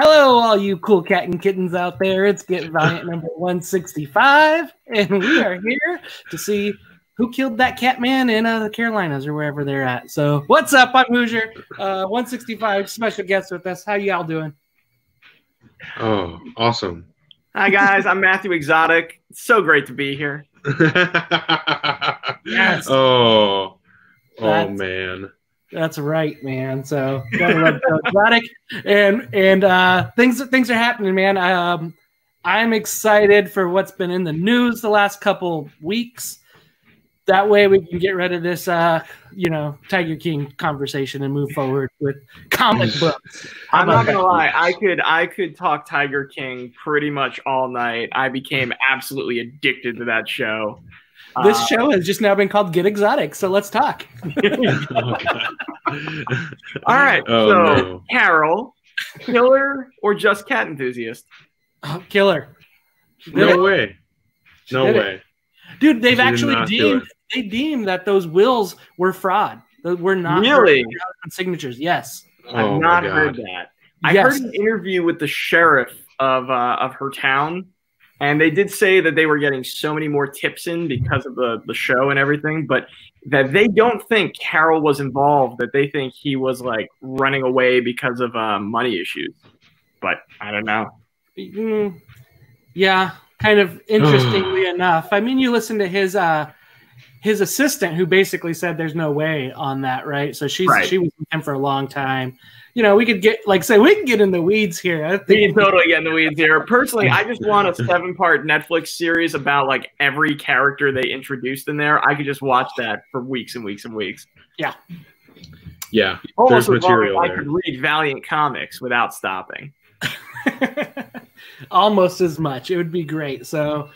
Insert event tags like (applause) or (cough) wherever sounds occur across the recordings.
Hello, all you cool cat and kittens out there. It's Get Valiant number 165, and we are here to see who killed that cat man in uh, the Carolinas or wherever they're at. So, what's up? I'm Hoosier, uh, 165 special guest with us. How y'all doing? Oh, awesome. Hi, guys. I'm Matthew Exotic. It's so great to be here. (laughs) Yes. Oh, oh That's- man. That's right, man. So Exotic. and and uh, things things are happening, man. Um, I'm excited for what's been in the news the last couple weeks. That way, we can get rid of this, uh, you know, Tiger King conversation and move forward with comic (laughs) books. I'm not gonna lie. I could I could talk Tiger King pretty much all night. I became absolutely addicted to that show. This Uh, show has just now been called Get Exotic, so let's talk. (laughs) all right. Oh, so, no. Carol, killer or just cat enthusiast? Oh, killer, Did No it. way. No Did it. way. dude! They've She actually deemed it. they deemed that those wills were fraud. That were not Really? signatures. Yes. Oh, I've not heard that. I Yes. heard an interview with the sheriff of uh, of her town, and they did say that they were getting so many more tips in because of the the show and everything, but that they don't think Carol was involved. That they think he was like running away because of uh, money issues. But I don't know. Mm, yeah, kind of interestingly (sighs) enough. I mean, you listen to his uh his assistant who basically said there's no way on that, right? So she's Right. she was with him for a long time. You know, we could get like say we can get in the weeds here. I We can totally get in the weeds here. Personally, I just want a seven part Netflix series about like every character they introduced in there. I could just watch that for weeks and weeks and weeks. Yeah. Almost There's as long material as I there. could read Valiant comics without stopping. (laughs) almost as much. It would be great. So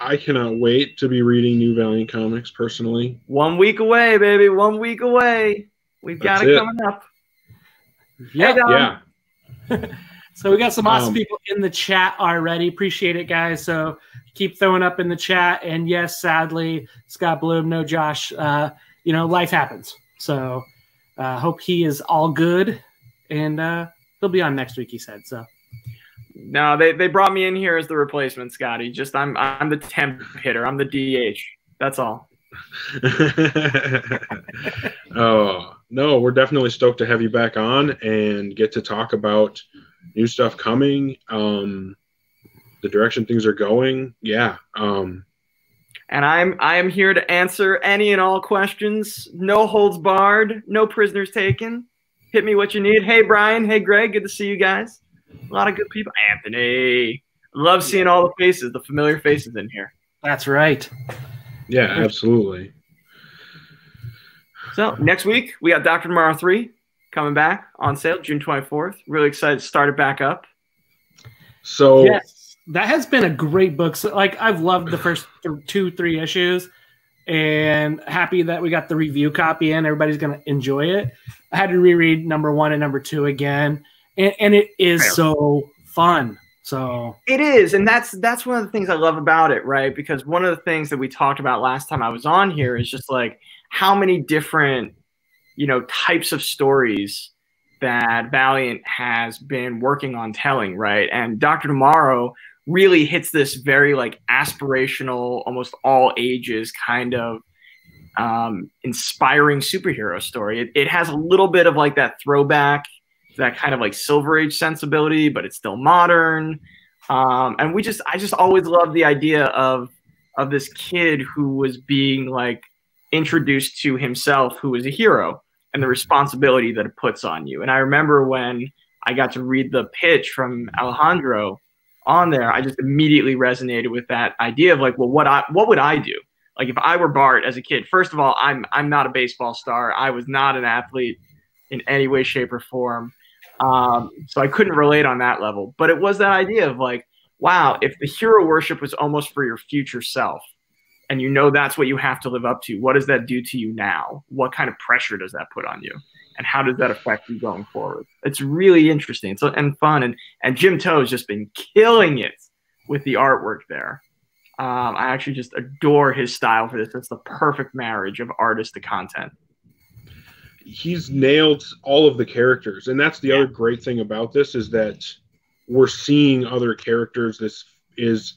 I cannot wait to be reading new Valiant comics personally. One week away, baby. One week away. We've got That's it it. coming up. Yeah. Hey, Yeah. (laughs) So we got some awesome Um, people in the chat already. Appreciate it, guys. So keep throwing up in the chat. And yes, sadly, Scott Bloom, no Josh. Uh, you know, life happens. So uh, hope he is all good, and uh, he'll be on next week. He said so. No, they, they brought me in here as the replacement, Scotty. Just I'm I'm the temp hitter. I'm the DH. That's all. (laughs) oh no, we're definitely stoked to have you back on and get to talk about new stuff coming. Um, the direction things are going. Yeah. Um, And I'm I am here to answer any and all questions. No holds barred. No prisoners taken. Hit me what you need. Hey Brian. Hey Greg. Good to see you guys. A lot of good people. Anthony. Love seeing all the faces, the familiar faces in here. That's right. Yeah, absolutely. So next week we got Doctor Tomorrow three coming back on sale June 24th. Really excited to start it back up. So Yes, that has been a great book. So, like, I've loved the first th- two, three issues, and happy that we got the review copy in. Everybody's gonna enjoy it. I had to reread number one and number two again, and, and it is Fair. so fun. So It is, and that's that's one of the things I love about it, right? Because one of the things that we talked about last time I was on here is just like how many different, you know, types of stories that Valiant has been working on telling, right? And Doctor Tomorrow really hits this very like aspirational, almost all ages kind of um, inspiring superhero story. It, it has a little bit of like that throwback, that kind of like Silver Age sensibility, but it's still modern. Um, and we just, I just always loved the idea of of this kid who was being like introduced to himself, who was a hero, and the responsibility that it puts on you. And I remember when I got to read the pitch from Alejandro on there, I just immediately resonated with that idea of like, well, what I what would I do? Like if I were Bart as a kid, first of all, I'm I'm not a baseball star. I was not an athlete in any way, shape, or form. Um, so I couldn't relate on that level. But it was that idea of like, wow, if the hero worship was almost for your future self, and you know that's what you have to live up to, what does that do to you now? What kind of pressure does that put on you? And how does that affect you going forward? It's really interesting so, and fun. And, and Jim Towe has just been killing it with the artwork there. Um, I actually just adore his style for this. It's the perfect marriage of artist to content. He's nailed all of the characters, and that's the yeah. other great thing about this is that we're seeing other characters. This is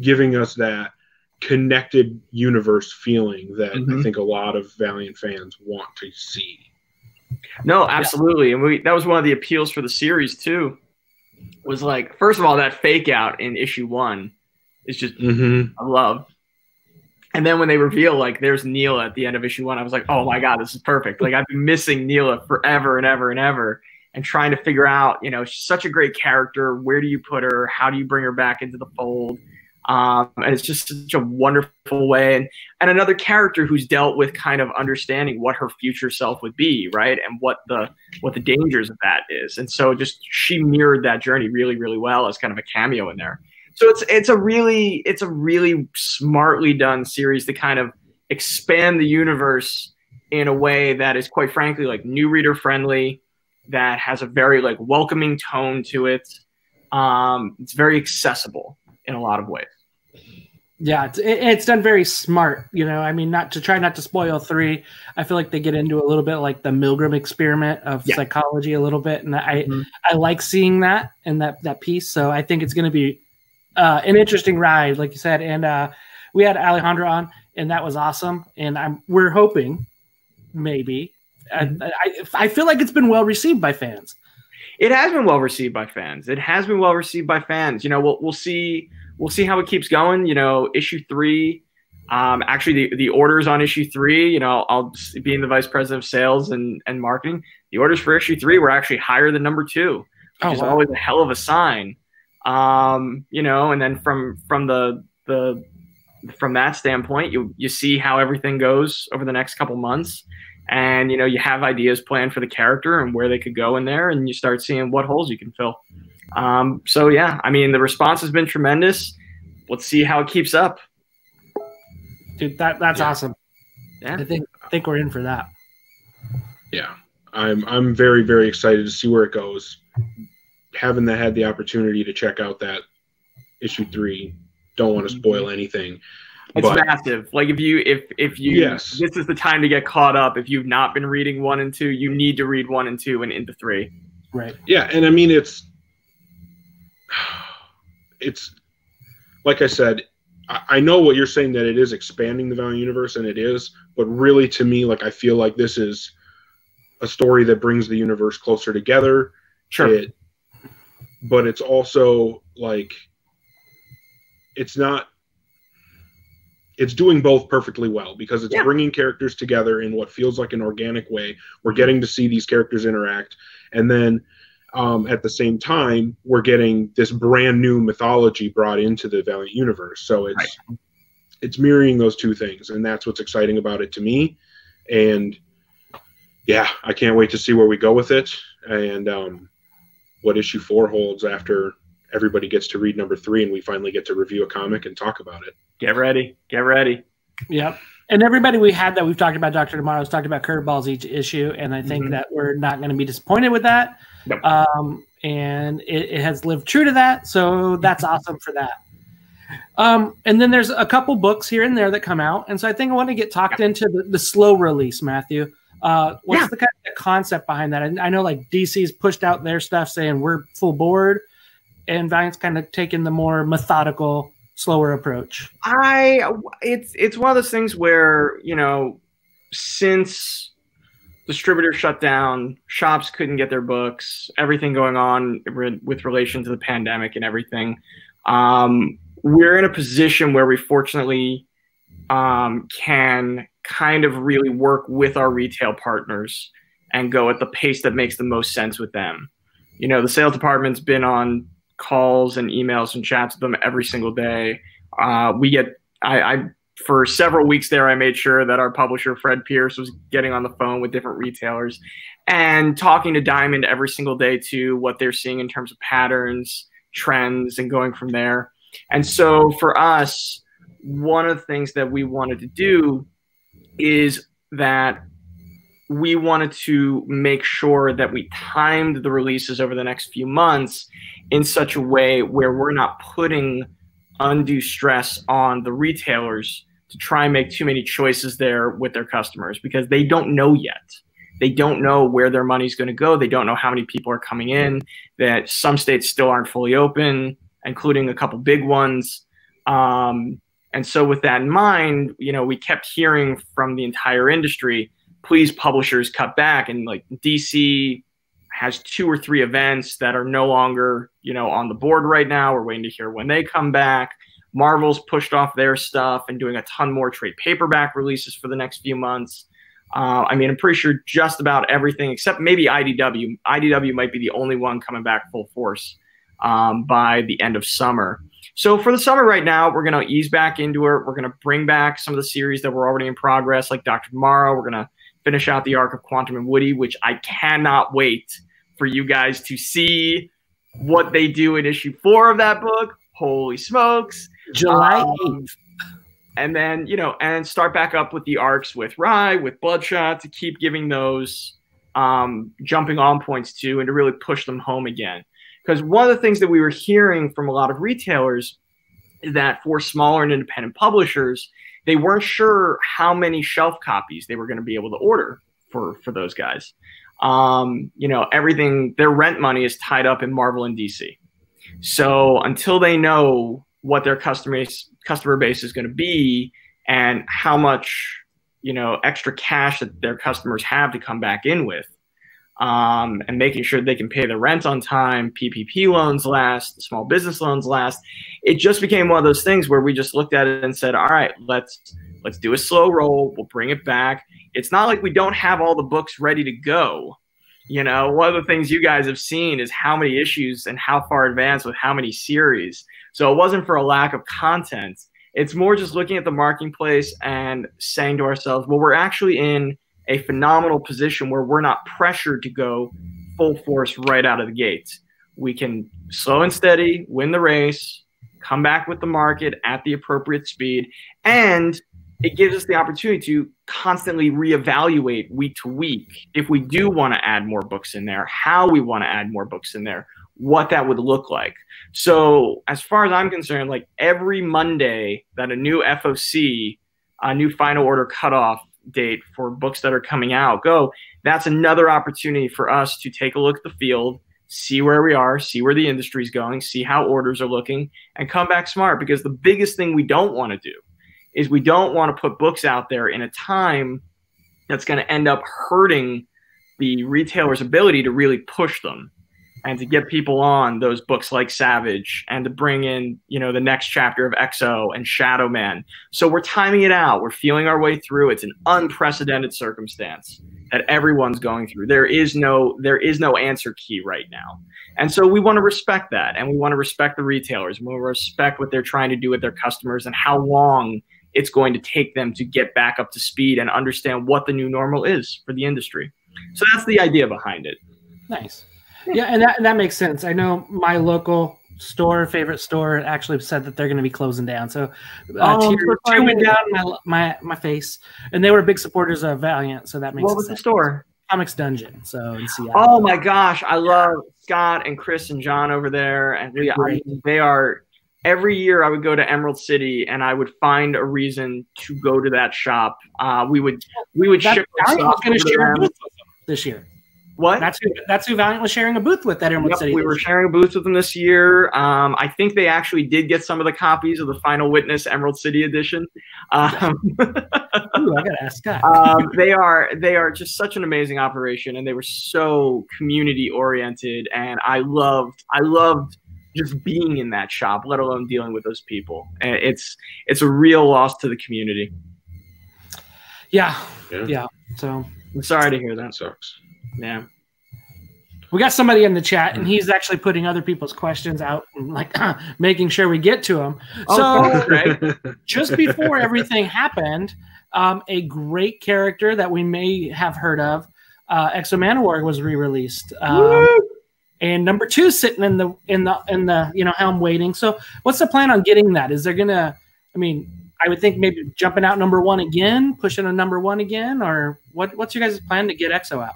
giving us that connected universe feeling that mm-hmm. I think a lot of Valiant fans want to see. No, absolutely, and we that was one of the appeals for the series too. Was like first of all that fake out in issue one is just mm-hmm. I love. And then when they reveal like there's Neela at the end of issue one, I was like, oh my god, this is perfect. Like I've been missing Neela forever and ever and ever, and trying to figure out, you know, she's such a great character. Where do you put her? How do you bring her back into the fold? Um, and it's just such a wonderful way. And, and another character who's dealt with kind of understanding what her future self would be, right? And what the what the dangers of that is. And so just she mirrored that journey really, really well as kind of a cameo in there. So it's it's a really it's a really smartly done series to kind of expand the universe in a way that is quite frankly like new reader friendly, that has a very like welcoming tone to it. Um, it's very accessible in a lot of ways. Yeah, it's, it's done very smart. You know, I mean, not to try not to spoil three. I feel like they get into a little bit like the Milgram experiment of yeah. psychology a little bit, and I mm-hmm. I like seeing that and that that piece. So I think it's going to be uh, an interesting ride, like you said. And uh, we had Alejandro on, and that was awesome. And I'm we're hoping maybe. Mm-hmm. I, I, I feel like it's been well received by fans. It has been well received by fans. It has been well received by fans. You know, we'll we'll see we'll see how it keeps going. You know, issue three. Um, actually, the, the orders on issue three, you know, I'll being the vice president of sales and, and marketing, the orders for issue three were actually higher than number two, which oh, is always a hell of a sign. Um, you know, and then from from the the from that standpoint, you you see how everything goes over the next couple months, and you know you have ideas planned for the character and where they could go in there, and you start seeing what holes you can fill. Um, so yeah, I mean the response has been tremendous. Let's see how it keeps up. Dude, that that's yeah. awesome. Yeah, I think I think we're in for that. Yeah, I'm I'm very very excited to see where it goes. Having that had the opportunity to check out that issue three, don't want to mm-hmm. spoil anything. It's but, massive. Like if you if if you yes. this is the time to get caught up. If you've not been reading one and two, you need to read one and two and into three. Right. Yeah, and I mean it's (sighs) it's like I said, I, I know what you're saying that it is expanding the Valiant universe, and it is, but really to me, like I feel like this is a story that brings the universe closer together. Sure. It, but it's also like it's not it's doing both perfectly well because it's yeah. bringing characters together in what feels like an organic way. We're getting to see these characters interact, and then um, at the same time, we're getting this brand new mythology brought into the Valiant universe. So it's right. it's mirroring those two things, and that's what's exciting about it to me. And yeah, I can't wait to see where we go with it and um, what issue four holds after everybody gets to read number three and we finally get to review a comic and talk about it. Get ready. Get ready. Yep. And everybody we had that we've talked about Dr. Tomorrow, has talked about curveballs each issue. And I think mm-hmm. that we're not going to be disappointed with that. Yep. Um, and it, it, has lived true to that. So that's awesome for that. Um, and then there's a couple books here and there that come out. And so I think I want to get talked into the, the slow release, Matthew. Uh, what's yeah. the kind of concept behind that? I, I know like DC's pushed out their stuff saying we're full board, and Valiant's kind of taken the more methodical, slower approach. I it's it's one of those things where you know since distributors shut down, shops couldn't get their books, everything going on with relation to the pandemic and everything. Um, we're in a position where we fortunately um, can kind of really work with our retail partners and go at the pace that makes the most sense with them. You know, the sales department's been on calls and emails and chats with them every single day. Uh, we get, I, I for several weeks there, I made sure that our publisher, Fred Pierce, was getting on the phone with different retailers and talking to Diamond every single day to what they're seeing in terms of patterns, trends, and going from there. And so for us, one of the things that we wanted to do is that we wanted to make sure that we timed the releases over the next few months in such a way where we're not putting undue stress on the retailers to try and make too many choices there with their customers because they don't know yet. they don't know where their money's going to go. They don't know how many people are coming in. That some states still aren't fully open, including a couple big ones. Um, and so, with that in mind, you know, we kept hearing from the entire industry, please, publishers, cut back. And like DC has two or three events that are no longer, you know, on the board right now. We're waiting to hear when they come back. Marvel's pushed off their stuff and doing a ton more trade paperback releases for the next few months. Uh, I mean, I'm pretty sure just about everything except maybe IDW. IDW might be the only one coming back full force um, by the end of summer. So for the summer right now, we're going to ease back into it. We're going to bring back some of the series that were already in progress, like Dr. Tomorrow. We're going to finish out the arc of Quantum and Woody, which I cannot wait for you guys to see what they do in issue four of that book. Holy smokes. July 8th. Um, and then you know and start back up with the arcs with Rai with bloodshot to keep giving those um, jumping on points to and to really push them home again because one of the things that we were hearing from a lot of retailers is that for smaller and independent publishers they weren't sure how many shelf copies they were going to be able to order for for those guys. Um, you know everything their rent money is tied up in marvel and dc so until they know what their customer base, customer base is going to be and how much you know extra cash that their customers have to come back in with um, and making sure they can pay the rent on time ppp loans last small business loans last. It just became one of those things where we just looked at it and said all right let's let's do a slow roll. We'll bring it back. It's not like we don't have all the books ready to go. You know one of the things you guys have seen is how many issues and how far advanced with how many series. So it wasn't for a lack of content. It's more just looking at the marketplace and saying to ourselves, well, we're actually in a phenomenal position where we're not pressured to go full force right out of the gates. We can slow and steady, win the race, come back with the market at the appropriate speed, and it gives us the opportunity to constantly reevaluate week to week if we do want to add more books in there, how we want to add more books in there, what that would look like. So, as far as I'm concerned, like every Monday that a new FOC, a new final order cutoff date for books that are coming out go, that's another opportunity for us to take a look at the field, see where we are, see where the industry is going, see how orders are looking, and come back smart. Because the biggest thing we don't want to do is we don't want to put books out there in a time that's going to end up hurting the retailer's ability to really push them and to get people on those books like Savage and to bring in, you know, the next chapter of X-O and Shadow Man. So we're timing it out. We're feeling our way through. It's an unprecedented circumstance that everyone's going through. There is no there is no answer key right now. And so we want to respect that and we want to respect the retailers. We want to respect what they're trying to do with their customers and how long it's going to take them to get back up to speed and understand what the new normal is for the industry. So that's the idea behind it. Nice yeah, and that, and that makes sense. I know my local store, favorite store, actually said that they're going to be closing down. So, uh, oh, tear, tear went down my, my my face, and they were big supporters of Valiant. So that makes. What was sense. the store? Comics Dungeon. So in Seattle. Oh my gosh, I love Scott and Chris and John over there, and they, I, they are. Every year, I would go to Emerald City, and I would find a reason to go to that shop. Uh, we would we would that, ship. I was going to share this year. What? That's who, that's who Valiant was sharing a booth with at Emerald yep, City. We were sharing a booth with them this year. Um, I think they actually did get some of the copies of the Final Witness Emerald City edition. Um, Ooh, I gotta ask Scott. (laughs) um, they are they are just such an amazing operation, and they were so community oriented, and I loved I loved just being in that shop, let alone dealing with those people. And it's it's a real loss to the community. Yeah, yeah. yeah. So I'm sorry to hear that. Sucks. Yeah. We got somebody in the chat, and he's actually putting other people's questions out, and like (clears throat) making sure we get to them. So, okay. (laughs) just (laughs) before everything happened, um, a great character that we may have heard of, uh, X-O Manowar, was re-released. Um, and number two sitting in the in the in the you know helm waiting. So, what's the plan on getting that? Is there gonna? I mean, I would think maybe jumping out number one again, pushing a number one again, or what? What's your guys' plan to get X-O out?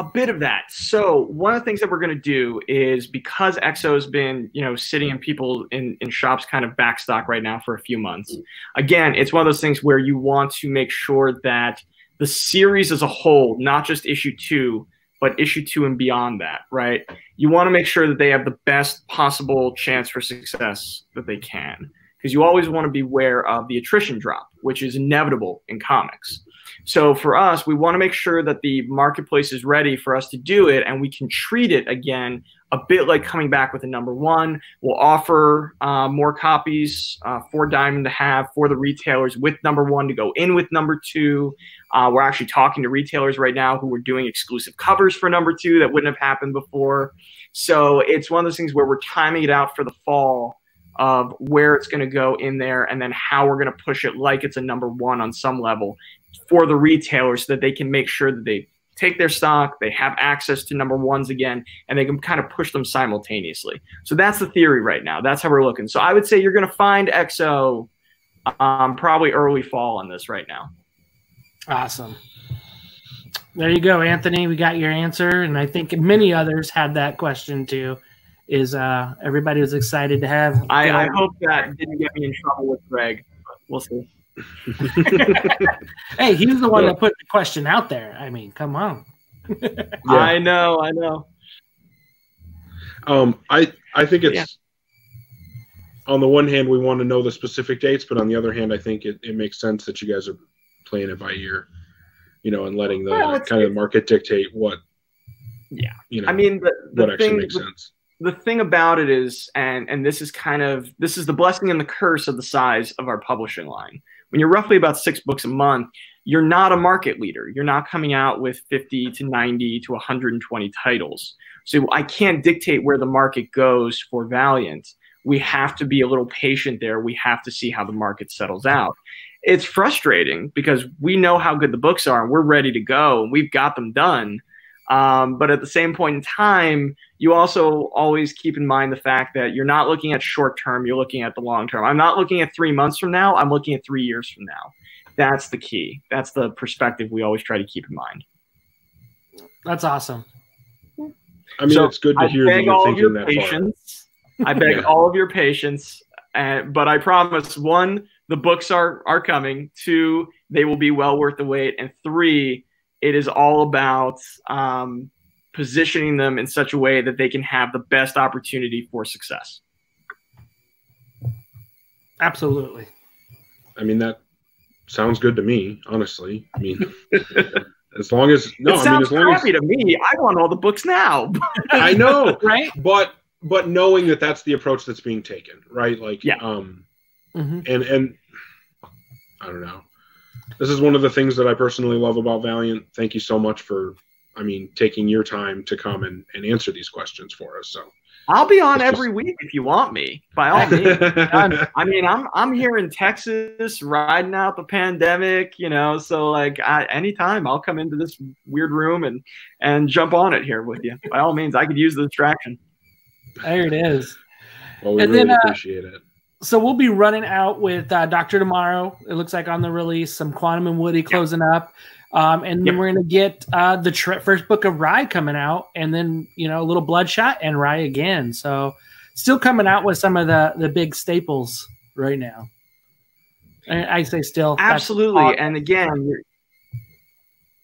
A bit of that. So one of the things that we're going to do is because X-O's been, you know, sitting in people in, in shops kind of backstock right now for a few months. Again, it's one of those things where you want to make sure that the series as a whole, not just issue two, but issue two and beyond that, right? You want to make sure that they have the best possible chance for success that they can. Because you always want to be aware of the attrition drop, which is inevitable in comics. So for us, we want to make sure that the marketplace is ready for us to do it and we can treat it again a bit like coming back with a number one. We'll offer uh, more copies uh, for Diamond to have for the retailers with number one to go in with number two. Uh, we're actually talking to retailers right now who are doing exclusive covers for number two that wouldn't have happened before. So it's one of those things where we're timing it out for the fall of where it's going to go in there and then how we're going to push it like it's a number one on some level for the retailers so that they can make sure that they take their stock, they have access to number ones again, and they can kind of push them simultaneously. So that's the theory right now. That's how we're looking. So I would say you're going to find X-O um, probably early fall on this right now. Awesome. There you go, Anthony. We got your answer, and I think many others had that question too. Is uh, everybody was excited to have? I, I hope that didn't get me in trouble with Greg. we'll see. (laughs) hey, he's the one that put the question out there. I mean, come on. yeah. I know, I know. Um, I I think it's yeah. on the one hand we want to know the specific dates, but on the other hand, I think it, it makes sense that you guys are playing it by ear, you know, and letting the well, kind of market dictate what. Yeah, you know. I mean, the, the what thing, actually makes sense. The thing about it is, and and this is kind of this is the blessing and the curse of the size of our publishing line when you're roughly about six books a month, you're not a market leader. You're not coming out with 50 to 90 to 120 titles. So I can't dictate where the market goes for Valiant. We have to be a little patient there. We have to see how the market settles out. It's frustrating because we know how good the books are and we're ready to go and we've got them done. Um, but at the same point in time, you also always keep in mind the fact that you're not looking at short term, you're looking at the long term. I'm not looking at three months from now, I'm looking at three years from now. That's the key. That's the perspective we always try to keep in mind. That's awesome. I mean, so it's good to I hear that you're thinking that patience. far. I beg yeah. all of your patience, uh, but I promise one, the books are are coming. Two, they will be well worth the wait, and three, it is all about um, positioning them in such a way that they can have the best opportunity for success. Absolutely. I mean that sounds good to me, honestly. I mean, (laughs) as long as no, it I mean as long as to me, I want all the books now. (laughs) I know, (laughs) right? But but knowing that that's the approach that's being taken, right? Like, yeah. um, mm-hmm. and and I don't know this is one of the things that I personally love about Valiant. Thank you so much for, I mean, taking your time to come and, and answer these questions for us. So I'll be on every just... week if you want me. By all means. (laughs) i mean, I'm I'm here in Texas, riding out the pandemic. You know, so like I, anytime I'll come into this weird room and and jump on it here with you. By all means, I could use the distraction. There it is. Well, we and really then, uh, appreciate it so we'll be running out with uh, Doctor tomorrow. It looks like on the release, some Quantum and Woody closing yep. up, um, and then yep. we're gonna get uh, the tra- first book of Rai coming out, and then you know a little Bloodshot and Rai again. So still coming out with some of the the big staples right now. I, I say still absolutely, and again.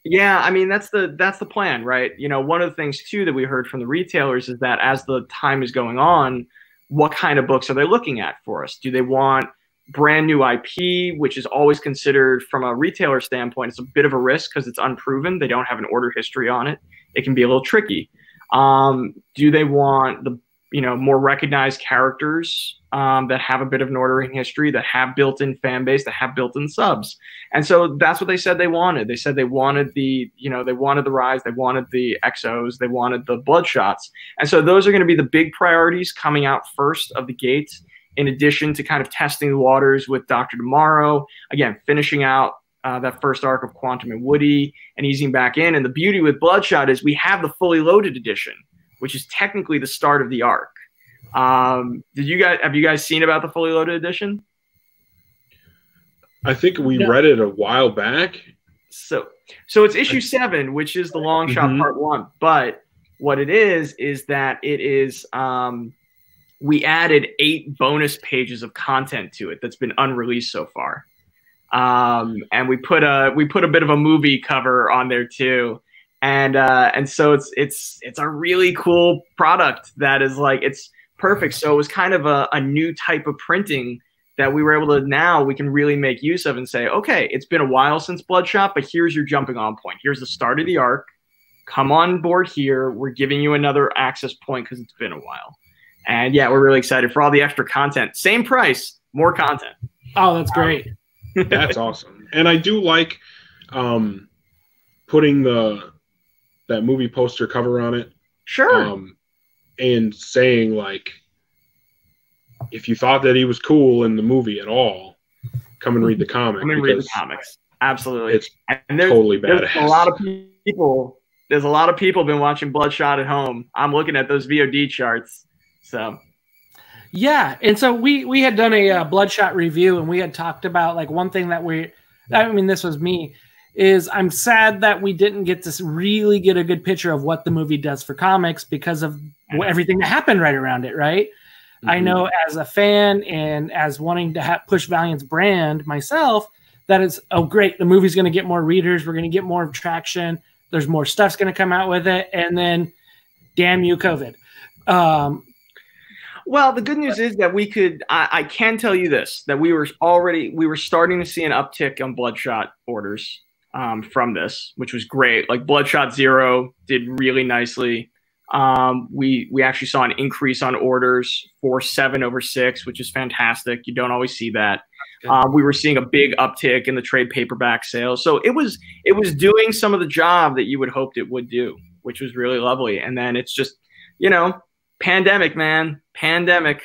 Yeah, I mean that's the that's the plan, right? You know, one of the things too that we heard from the retailers is that as the time is going on, what kind of books are they looking at for us? Do they want brand new IP, which is always considered from a retailer standpoint, it's a bit of a risk because it's unproven. They don't have an order history on it. It can be a little tricky. Um, do they want the you know more recognized characters um, that have a bit of an ordering history, that have built-in fan base, that have built-in subs. And so that's what they said they wanted. They said they wanted the, you know, they wanted the rise, they wanted the X-Os, they wanted the bloodshots. And so those are going to be the big priorities coming out first of the gate. In addition to kind of testing the waters with Doctor Tomorrow, again finishing out uh, that first arc of Quantum and Woody and easing back in. And the beauty with Bloodshot is we have the fully loaded edition, which is technically the start of the arc. Um, did you guys have you guys seen about the fully loaded edition? I think we no. read it a while back. So, so it's issue seven, which is the long shot mm-hmm. part one. But what it is is that it is um, we added eight bonus pages of content to it that's been unreleased so far. um, and we put a we put a bit of a movie cover on there too, and uh, and so it's it's it's a really cool product that is like it's perfect. So it was kind of a, a new type of printing that we were able to now we can really make use of and say, okay, it's been a while since Bloodshot, but here's your jumping on point. Here's the start of the arc. Come on board here. We're giving you another access point because it's been a while. And yeah, we're really excited for all the extra content. Same price, more content. Oh, that's great. That's awesome. And I do like um, putting the that movie poster cover on it. Sure. Um, and saying like if you thought that he was cool in the movie at all, come and read the comic. Come and read the comics. Absolutely. It's and there's, totally there's a lot of people. There's a lot of people been watching Bloodshot at home. I'm looking at those VOD charts. So Yeah, and so we we had done a uh, Bloodshot review, and we had talked about like one thing that we, I mean, this was me, is I'm sad that we didn't get to really get a good picture of what the movie does for comics because of everything that happened right around it, right? I Mhm. know as a fan and as wanting to ha- push Valiant's brand myself, that it's oh great, the movie's going to get more readers, we're going to get more traction, there's more stuff's going to come out with it, and then, damn you, COVID. Um, Well, the good news is that we could. I, I can tell you this: that we were already we were starting to see an uptick on Bloodshot orders um, from this, which was great. Like Bloodshot Zero did really nicely. Um, we we actually saw an increase on orders for seven over six, which is fantastic. You don't always see that. Um, we were seeing a big uptick in the trade paperback sales, so it was it was doing some of the job that you would hoped it would do, which was really lovely. And then it's just, you know, pandemic, man, pandemic.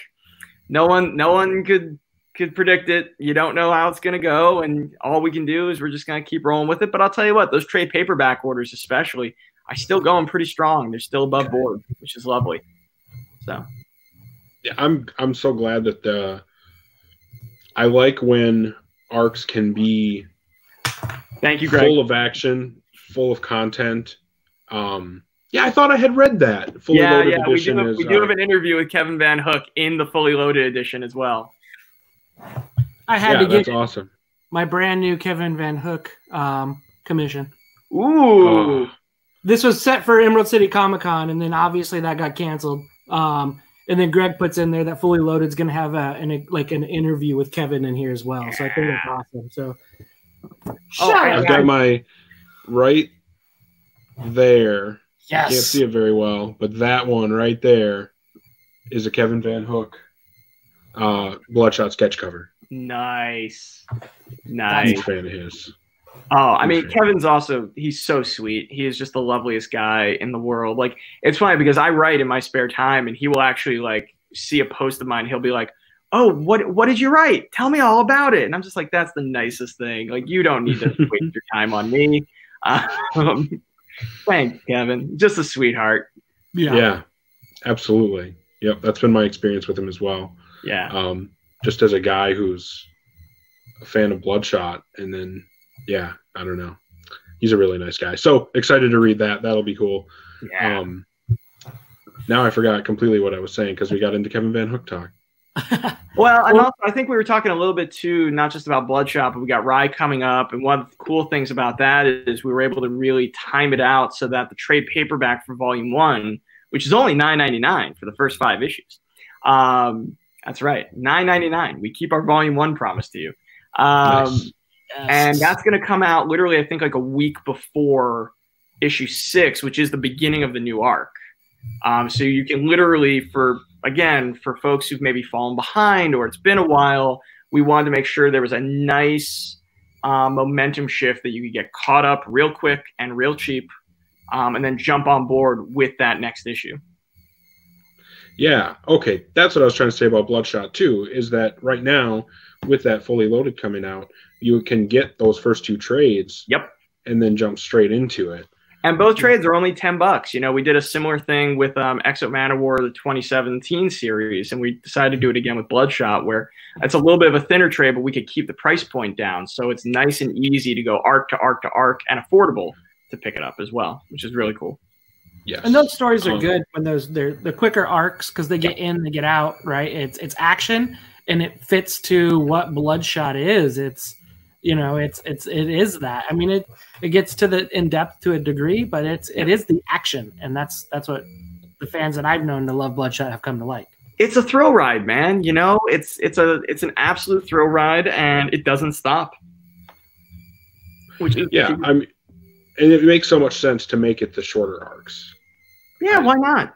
No one, no one could could predict it. You don't know how it's gonna go, and all we can do is we're just gonna keep rolling with it. But I'll tell you what, those trade paperback orders, especially, I still going pretty strong. They're still above board, which is lovely. So Yeah, I'm I'm so glad that the I like when arcs can be thank you, Greg. full of action, full of content. Um, yeah, I thought I had read that. Fully yeah, loaded yeah, we edition do, have, is we do uh, have an interview with Kevin Van Hook in the fully loaded edition as well. I had yeah, to that's awesome. my brand new Kevin Van Hook um, commission. Ooh, Oh. This was set for Emerald City Comic Con, and then obviously that got canceled. Um, and then Greg puts in there that Fully Loaded is going to have a, an, like an interview with Kevin in here as well. So I think that's awesome. So, Oh, Shout I- out. I've got my right there. Can't see it very well, but that one right there is a Kevin Van Hook uh, Bloodshot sketch cover. nice, I'm nice. a fan of his. Oh, I mean, Kevin's also he's so sweet. He is just the loveliest guy in the world. Like it's funny because I write in my spare time and he will actually like see a post of mine. He'll be like, "Oh, what what did you write? Tell me all about it." And I'm just like, "That's the nicest thing. Like you don't need to (laughs) waste your time on me." (laughs) Um, thanks, Kevin. Just a sweetheart. yeah. Yeah. absolutely. Yep, that's been my experience with him as well. Yeah. Um, just as a guy who's a fan of Bloodshot, and then yeah, I don't know. He's a really nice guy. So excited to read that. That'll be cool. Yeah. Um, now I forgot completely what I was saying because we got into Kevin Van Hook talk. (laughs) Well, and also I think we were talking a little bit too, not just about Bloodshot, but we got Rai coming up. And one of the cool things about that is we were able to really time it out so that the trade paperback for Volume One, which is only nine ninety nine for the first five issues. Um, that's right, nine ninety nine. We keep our Volume One promise to you. Um, Nice. and that's going to come out literally i think like a week before issue six which is the beginning of the new arc um, so you can literally for again for folks who've maybe fallen behind or it's been a while we wanted to make sure there was a nice uh, momentum shift that you could get caught up real quick and real cheap um, and then jump on board with that next issue Yeah, okay. That's what I was trying to say about Bloodshot too, is that right now, with that fully loaded coming out, you can get those first two trades yep and then jump straight into it. And both trades are only 10 bucks. You know, we did a similar thing with um, X-O Manowar, the 2017 series, and we decided to do it again with Bloodshot, where it's a little bit of a thinner trade, but we could keep the price point down. So it's nice and easy to go arc to arc to arc and affordable to pick it up as well, which is really cool. Yes. And those stories are Um, good when those they're the quicker arcs because they get in, they get out, right? It's it's action and it fits to what Bloodshot is. It's You know, it's it's it is that. I mean, it it gets to the in depth to a degree, but it's it is the action, and that's that's what the fans that I've known to love Bloodshot have come to like. It's a thrill ride, man. You know, it's it's a it's an absolute thrill ride, and it doesn't stop. Which is yeah, I'm, and it makes so much sense to make it the shorter arcs. Yeah, why not?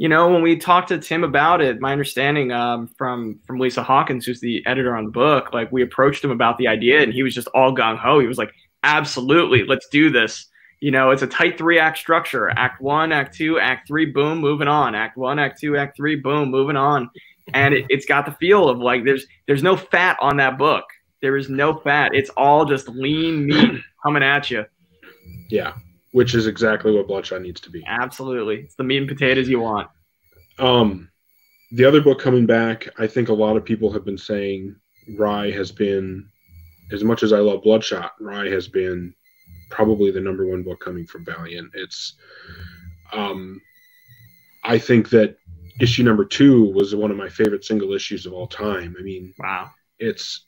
You know, when we talked to Tim about it, my understanding um, from from Lysa Hawkins, who's the editor on the book, like we approached him about the idea, and he was just all gung ho. He was like, "Absolutely, let's do this." You know, it's a tight three act structure: Act one, Act two, Act three, boom, moving on. Act one, Act two, Act three, boom, moving on. And it, it's got the feel of like there's there's no fat on that book. There is no fat. It's all just lean meat coming at you. Yeah, which is exactly what Bloodshot needs to be. Absolutely, it's the meat and potatoes you want. Um, the other book coming back, I think a lot of people have been saying Rai has been, as much as I love Bloodshot, Rai has been probably the number one book coming from Valiant. It's, um, I think that issue number two was one of my favorite single issues of all time. I mean, wow, it's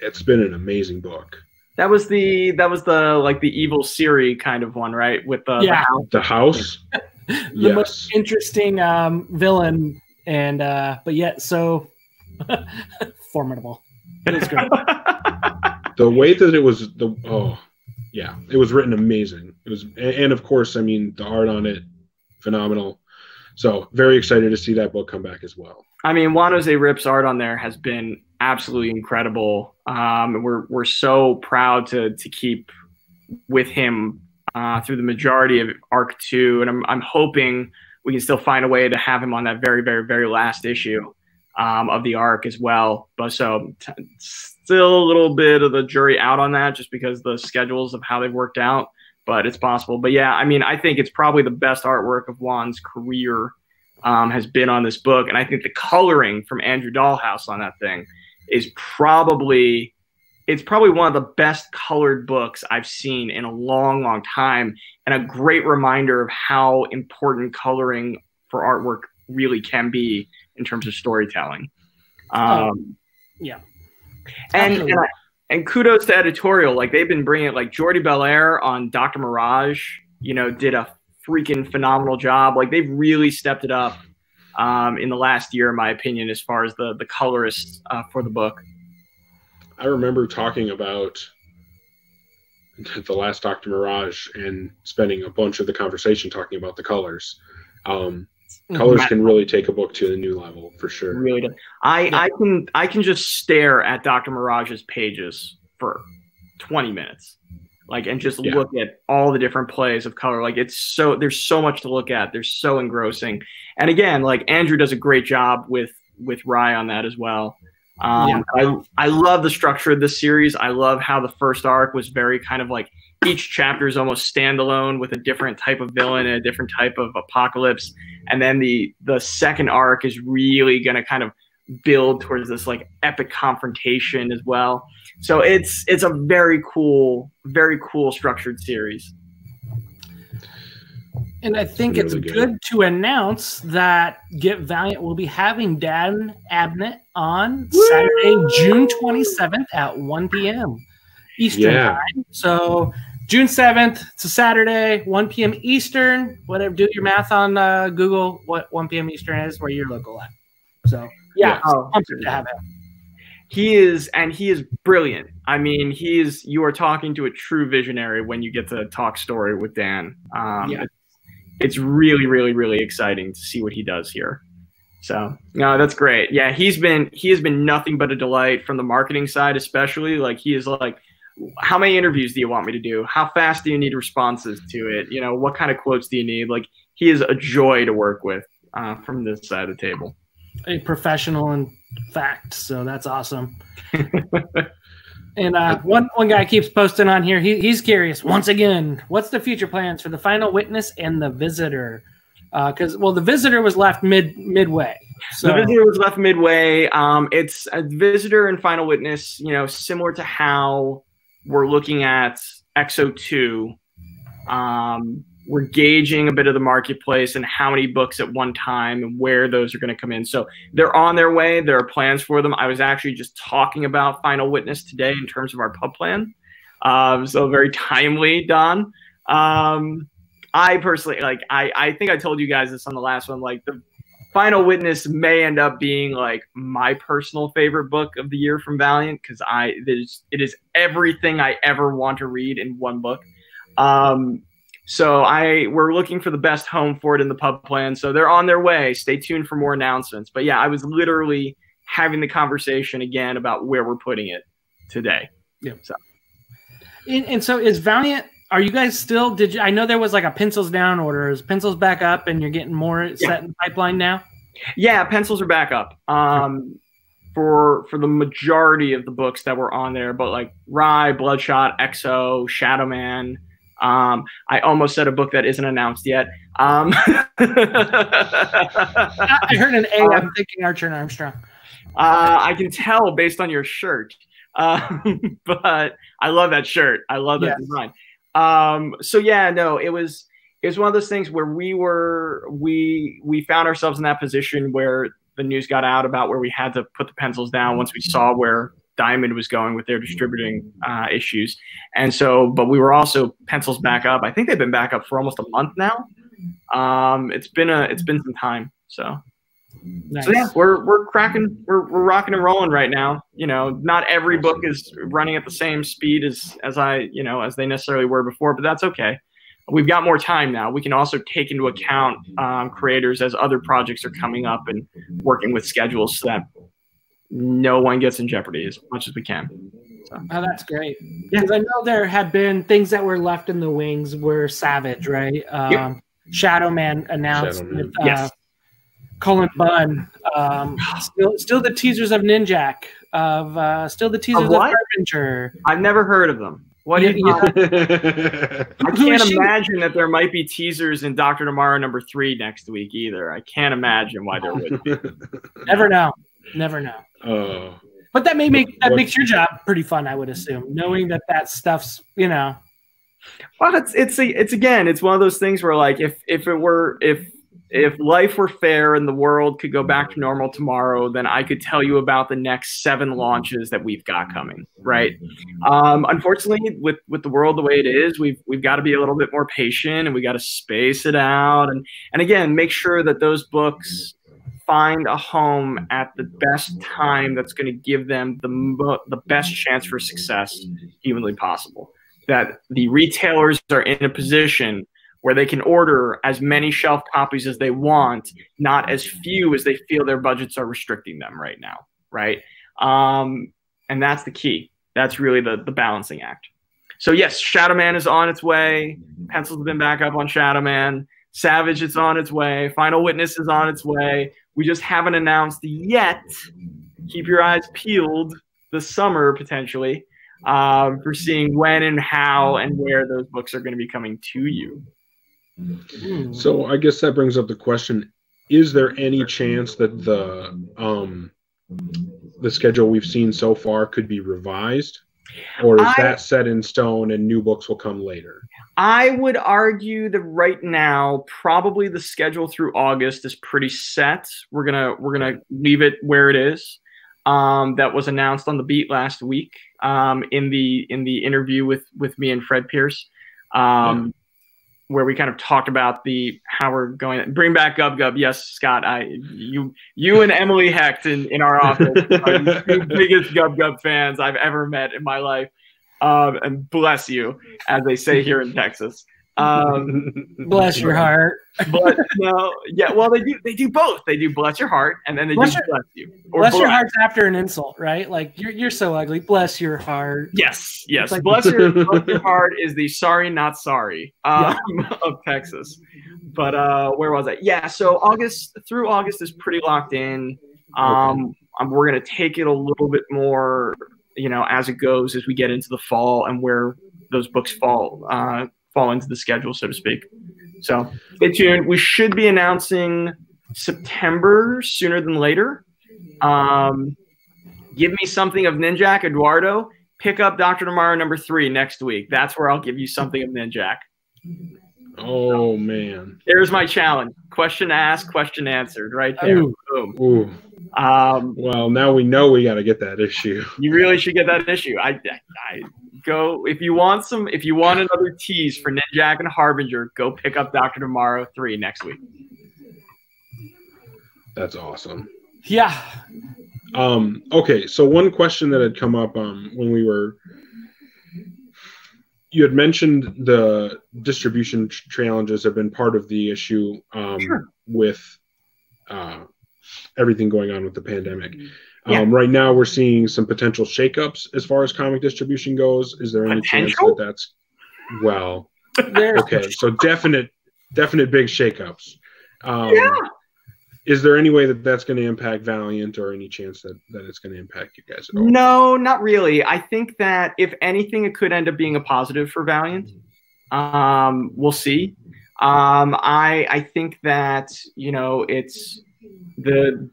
it's been an amazing book. That was the that was the like the evil Siri kind of one, right? With the yeah. the house. (laughs) The, house. the yes. most interesting um, villain, and uh, but yet so (laughs) formidable. It is great. (laughs) the way that it was the oh yeah, it was written amazing. It was and of course, I mean the art on it, phenomenal. So very excited to see that book come back as well. I mean, Juan Jose Ryp's art on there has been absolutely incredible. Um, we're we're so proud to to keep with him uh, through the majority of arc two, and I'm I'm hoping we can still find a way to have him on that very very very last issue um, of the arc as well. But so t- still a little bit of the jury out on that, just because the schedules of how they've worked out. But it's possible. But yeah, I mean, I think it's probably the best artwork of Juan's career um, has been on this book, and I think the coloring from Andrew Dalhouse on that thing is probably it's probably one of the best colored books I've seen in a long, long time, and a great reminder of how important coloring for artwork really can be in terms of storytelling. Oh, um, yeah, and and, I, and, kudos to editorial. Like they've been bringing it. Like Jordie Bellaire on Doctor Mirage, you know, did a freaking phenomenal job. Like they've really stepped it up um, in the last year, in my opinion, as far as the the colorist uh, for the book. I remember talking about (laughs) the last Doctor Mirage and spending a bunch of the conversation talking about the colors. Um, mm-hmm. colors can really take a book to a new level for sure. Really, do. I yeah. I can I can just stare at Doctor Mirage's pages for twenty minutes like and just yeah. look at all the different plays of color. Like it's so there's so much to look at. They're so engrossing. And again like andrew does a great job with with Rai on that as well. Um, yeah. I, I love the structure of this series. I love how the first arc was very kind of like each chapter is almost standalone with a different type of villain and a different type of apocalypse. And then the the second arc is really going to kind of build towards this like epic confrontation as well so it's it's a very cool, very cool structured series. And I think it's, really it's good. good. to announce that Get Valiant will be having Dan Abnett on Woo! Saturday, June 27th at 1 p.m. Eastern yeah. time. So June 7th, it's a Saturday, 1 p.m. Eastern. Whatever, do your math on uh, Google what 1 p.m. Eastern is, where you're local at. So yeah, yeah. Oh, to have him. He is and he is brilliant. I mean he is you are talking to a true visionary when you get to talk story with dan. Um, yeah. it's really really really exciting to see what he does here. So no that's great. Yeah he's been he has been nothing but a delight from the marketing side especially. Like he is like how many interviews do you want me to do? How fast do you need responses to it? You know what kind of quotes do you need? Like he is a joy to work with uh, from this side of the table a professional in fact. So that's awesome. (laughs) and uh, one one guy keeps posting on here. He, he's curious once again. What's the future plans for the final witness and the visitor? Because uh, well, the visitor was left mid midway. So. The visitor was left midway. Um, it's a visitor and final witness. You know, similar to how we're looking at X-O two. Um, we're gauging a bit of the marketplace and how many books at one time and where those are going to come in. So they're on their way. There are plans for them. I was actually just talking about Final Witness today in terms of our pub plan. Um, so very (laughs) timely, Don. Um, I personally like. I I think I told you guys this on the last one. Like the Final Witness may end up being like my personal favorite book of the year from Valiant because I it is, it is everything I ever want to read in one book. Um, so I we're looking for the best home for it in the pub plan. So they're on their way. Stay tuned for more announcements. But yeah, I was literally having the conversation again about where we're putting it today. Yeah. So. And, and so is Valiant are you guys still did you i know there was like a pencils down order is pencils back up and you're getting more yeah. set in the pipeline now yeah pencils are back up um for for the majority of the books that were on there but like Rai bloodshot X-O shadow man um, I almost said a book that isn't announced yet. Um, (laughs) I heard an A. am thinking Archer and Armstrong. Uh, I can tell based on your shirt, uh, (laughs) but I love that shirt. I love that yes. design. Um, so yeah, no, it was it was one of those things where we were we we found ourselves in that position where the news got out about where we had to put the pencils down once we saw where Diamond was going with their distributing uh, issues, and so but we were also pencils back up. I think they've been back up for almost a month now. Um, it's been a it's been some time. So Nice. So yeah, we're we're cracking, we're we're rocking and rolling right now. You know, not every book is running at the same speed as as I you know as they necessarily were before, but that's okay. We've got more time now. We can also take into account um, creators as other projects are coming up and working with schedules so that no one gets in jeopardy as much as we can. So. Oh, that's great. Because yeah. I know there had been things that were left in the wings were Savage, right? Um, yep. Shadow Man announced Shadow Man. With, uh, yes Cullen Bunn. Um, (sighs) still, still the teasers of Ninjak. Of uh, still the teasers of, of Harbinger. I've never heard of them. What? Yeah, yeah. (laughs) I can't imagine that there might be teasers in Doctor Tomorrow number three next week either. I can't imagine why there would be. Never know. Never know. Oh. But that may make that makes your job pretty fun, I would assume, knowing that that stuff's you know. Well, it's it's a, it's again, it's one of those things where like if if it were if if life were fair and the world could go back to normal tomorrow, then I could tell you about the next seven launches that we've got coming. Right. Um, unfortunately, with with the world the way it is, we've we've got to be a little bit more patient and we got to space it out and and again make sure that those books find a home at the best time that's going to give them the mo- the best chance for success humanly possible. That the retailers are in a position where they can order as many shelf copies as they want, not as few as they feel their budgets are restricting them right now, right? Um, and that's the key. That's really the, the balancing act. So yes, Shadow Man is on its way. Pencils have been back up on Shadow Man. Savage, it's on its way. Final Witness is on its way. We just haven't announced yet. Keep your eyes peeled this summer potentially um, for seeing when and how and where those books are going to be coming to you. So I guess that brings up the question: Is there any chance that the um, the schedule we've seen so far could be revised, or is I, that set in stone and new books will come later? I would argue that right now, probably the schedule through August is pretty set. We're gonna we're gonna leave it where it is. Um, that was announced on the beat last week um, in the in the interview with with me and Fred Pierce. Um, where we kind of talked about the how we're going bring back Gub Gub. Yes, Scott, I you you and Emily Hecht in, in our office are the (laughs) biggest Gub Gub fans I've ever met in my life. Um, and bless you, as they say here in Texas. Um, (laughs) bless your heart. but no, yeah. Well, they do. They do both. They do bless your heart, and then they bless do your, bless you. bless, bless, your heart's after an insult, right? Like you're you're so ugly. Bless your heart. Yes, yes. Like, bless, your, (laughs) bless your heart is the sorry not sorry um, yeah. (laughs) of Texas. But uh, where was I? Yeah. So August through August is pretty locked in. Um, okay. um, we're gonna take it a little bit more, you know, as it goes as we get into the fall and where those books fall. Uh, fall into the schedule, so to speak. So stay tuned. We should be announcing September sooner than later. Um, give me something of Ninjak, Eduardo. Pick up Doctor Tomorrow number three next week. That's where I'll give you something of Ninjak. Oh man. There's my challenge. Question asked, question answered, right there. Ooh. Boom. Ooh. Um, Well, now we know we got to get that issue. (laughs) you really should get that issue. I, I go if you want some. If you want another tease for Ninjak and Harbinger, go pick up Doctor Tomorrow three next week. That's awesome. Yeah. Um, okay, so one question that had come up um, when we were, you had mentioned the distribution ch- challenges have been part of the issue um, Sure. with uh, everything going on with the pandemic. Yeah. Um, right now, we're seeing some potential shakeups as far as comic distribution goes. Is there any chance that that's well? (laughs) Okay, so definite, definite big shakeups. Um, Yeah. Is there any way that that's going to impact Valiant, or any chance that that it's going to impact you guys at all? No, not really. I think that if anything, it could end up being a positive for Valiant. Um, we'll see. Um, I I think that you know it's the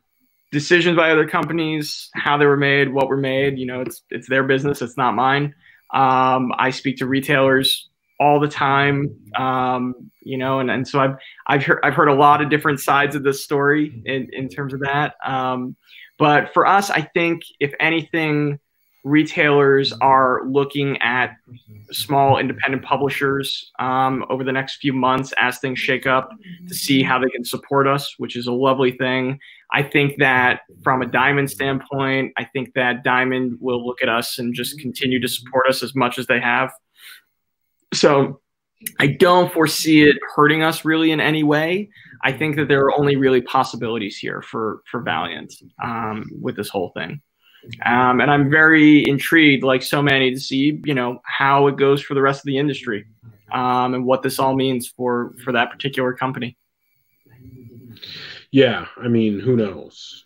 decisions by other companies, how they were made, what were made. You know, it's it's their business. It's not mine. Um, I speak to retailers all the time. Um, you know, and, and so I've I've heard I've heard a lot of different sides of this story in, in terms of that. Um, but for us, I think if anything, retailers are looking at small independent publishers um, over the next few months as things shake up to see how they can support us, which is a lovely thing. I think that from a Diamond standpoint, I think that Diamond will look at us and just continue to support us as much as they have. So I don't foresee it hurting us really in any way. I think that there are only really possibilities here for for Valiant um, with this whole thing. Um, and I'm very intrigued, like so many, to see you know how it goes for the rest of the industry um, and what this all means for for that particular company. Yeah, I mean, who knows?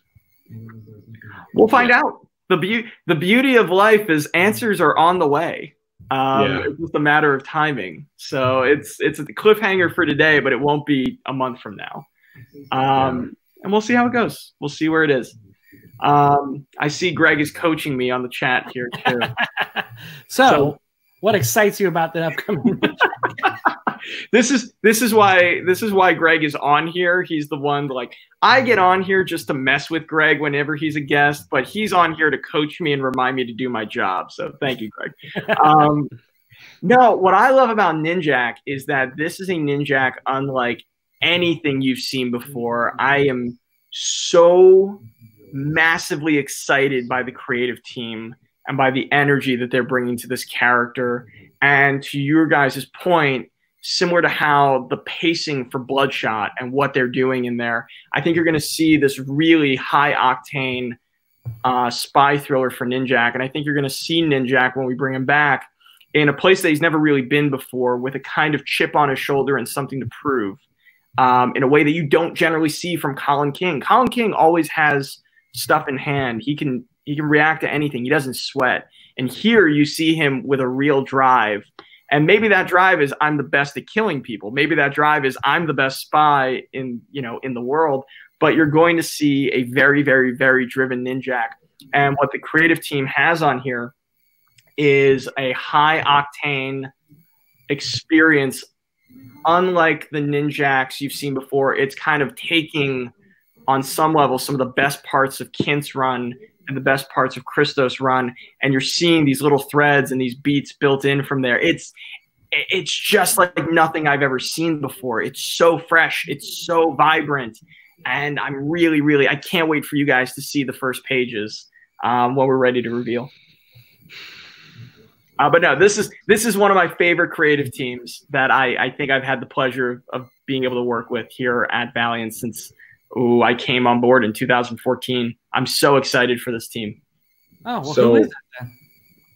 We'll find out. the beauty The beauty of life is answers are on the way. Um, Yeah. It's just a matter of timing. So it's it's a cliffhanger for today, but it won't be a month from now. Um, and we'll see how it goes. We'll see where it is. Um, I see Greg is coaching me on the chat here too. (laughs) so, So- what excites you about the upcoming? (laughs) this is this is why this is why Greg is on here. He's the one like I get on here just to mess with Greg whenever he's a guest, but he's on here to coach me and remind me to do my job. So thank you, Greg. (laughs) Um, no, what I love about Ninjak is that this is a Ninjak unlike anything you've seen before. I am so massively excited by the creative team and by the energy that they're bringing to this character. And to your guys' point, similar to how the pacing for Bloodshot and what they're doing in there, I think you're going to see this really high octane uh, spy thriller for Ninjak. And I think you're going to see Ninjak when we bring him back in a place that he's never really been before with a kind of chip on his shoulder and something to prove um, in a way that you don't generally see from Colin King. Colin King always has stuff in hand. He can he can react to anything. He doesn't sweat. And here you see him with a real drive. And maybe that drive is I'm the best at killing people. Maybe that drive is I'm the best spy in, you know, in the world, but you're going to see a very very very driven Ninjak. And what the creative team has on here is a high octane experience unlike the Ninjaks you've seen before. It's kind of taking on some level some of the best parts of Kindt's run and the best parts of Christos run, and you're seeing these little threads and these beats built in from there. It's it's just like nothing I've ever seen before. It's so fresh, it's so vibrant, and I'm really, really I can't wait for you guys to see the first pages um, when we're ready to reveal. Uh, but no, this is this is one of my favorite creative teams that I, I think I've had the pleasure of, of being able to work with here at Valiant since ooh, I came on board in 2014. I'm so excited for this team. Oh, well, So- who is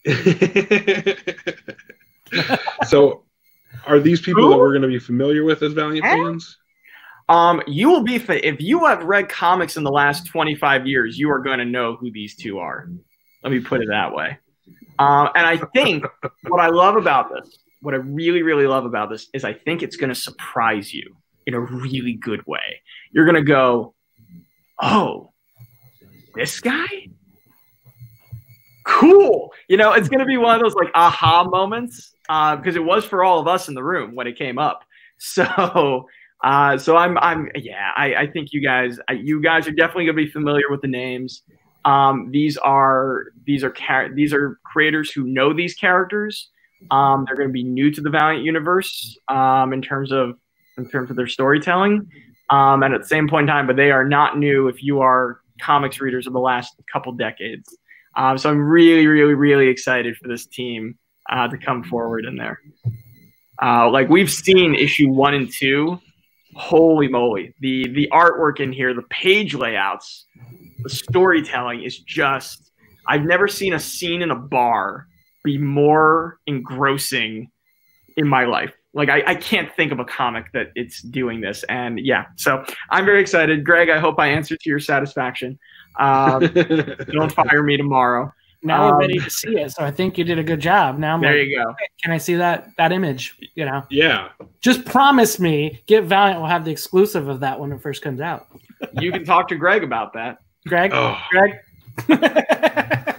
it then? (laughs) so, are these people Who? that we're going to be familiar with as Valiant Huh? fans? Um, you will be fa- if you have read comics in the last 25 years, you are going to know who these two are. Let me put it that way. Um, and I think what I love about this, what I really, really love about this, is I think it's going to surprise you in a really good way. You're going to go, "Oh, this guy." Cool. You know, it's going to be one of those like aha moments because it was for all of us in the room when it came up. (laughs) So, uh, so I'm, I'm, yeah, I, I think you guys, you guys are definitely gonna be familiar with the names. Um, these are these are char- these are creators who know these characters. Um, they're going to be new to the Valiant universe um, in terms of in terms of their storytelling, um, and at the same point in time, but they are not new if you are comics readers of the last couple decades. Um, so I'm really, really, really excited for this team uh, to come forward in there. Uh, like we've seen issue one and two. Holy moly! The the artwork in here, the page layouts, the storytelling is just. I've never seen a scene in a bar be more engrossing in my life. Like I, I can't think of a comic that it's doing this. And yeah, so I'm very excited. Greg, I hope I answered to your satisfaction. Um, (laughs) don't fire me tomorrow. Now I'm ready um, to see it, so I think you did a good job. Now I'm there like, you go. Can I see that that image? You know. Yeah. Just promise me, Get Valiant will have the exclusive of that when it first comes out. you can talk to Greg about that. Greg. Oh. Greg. (laughs)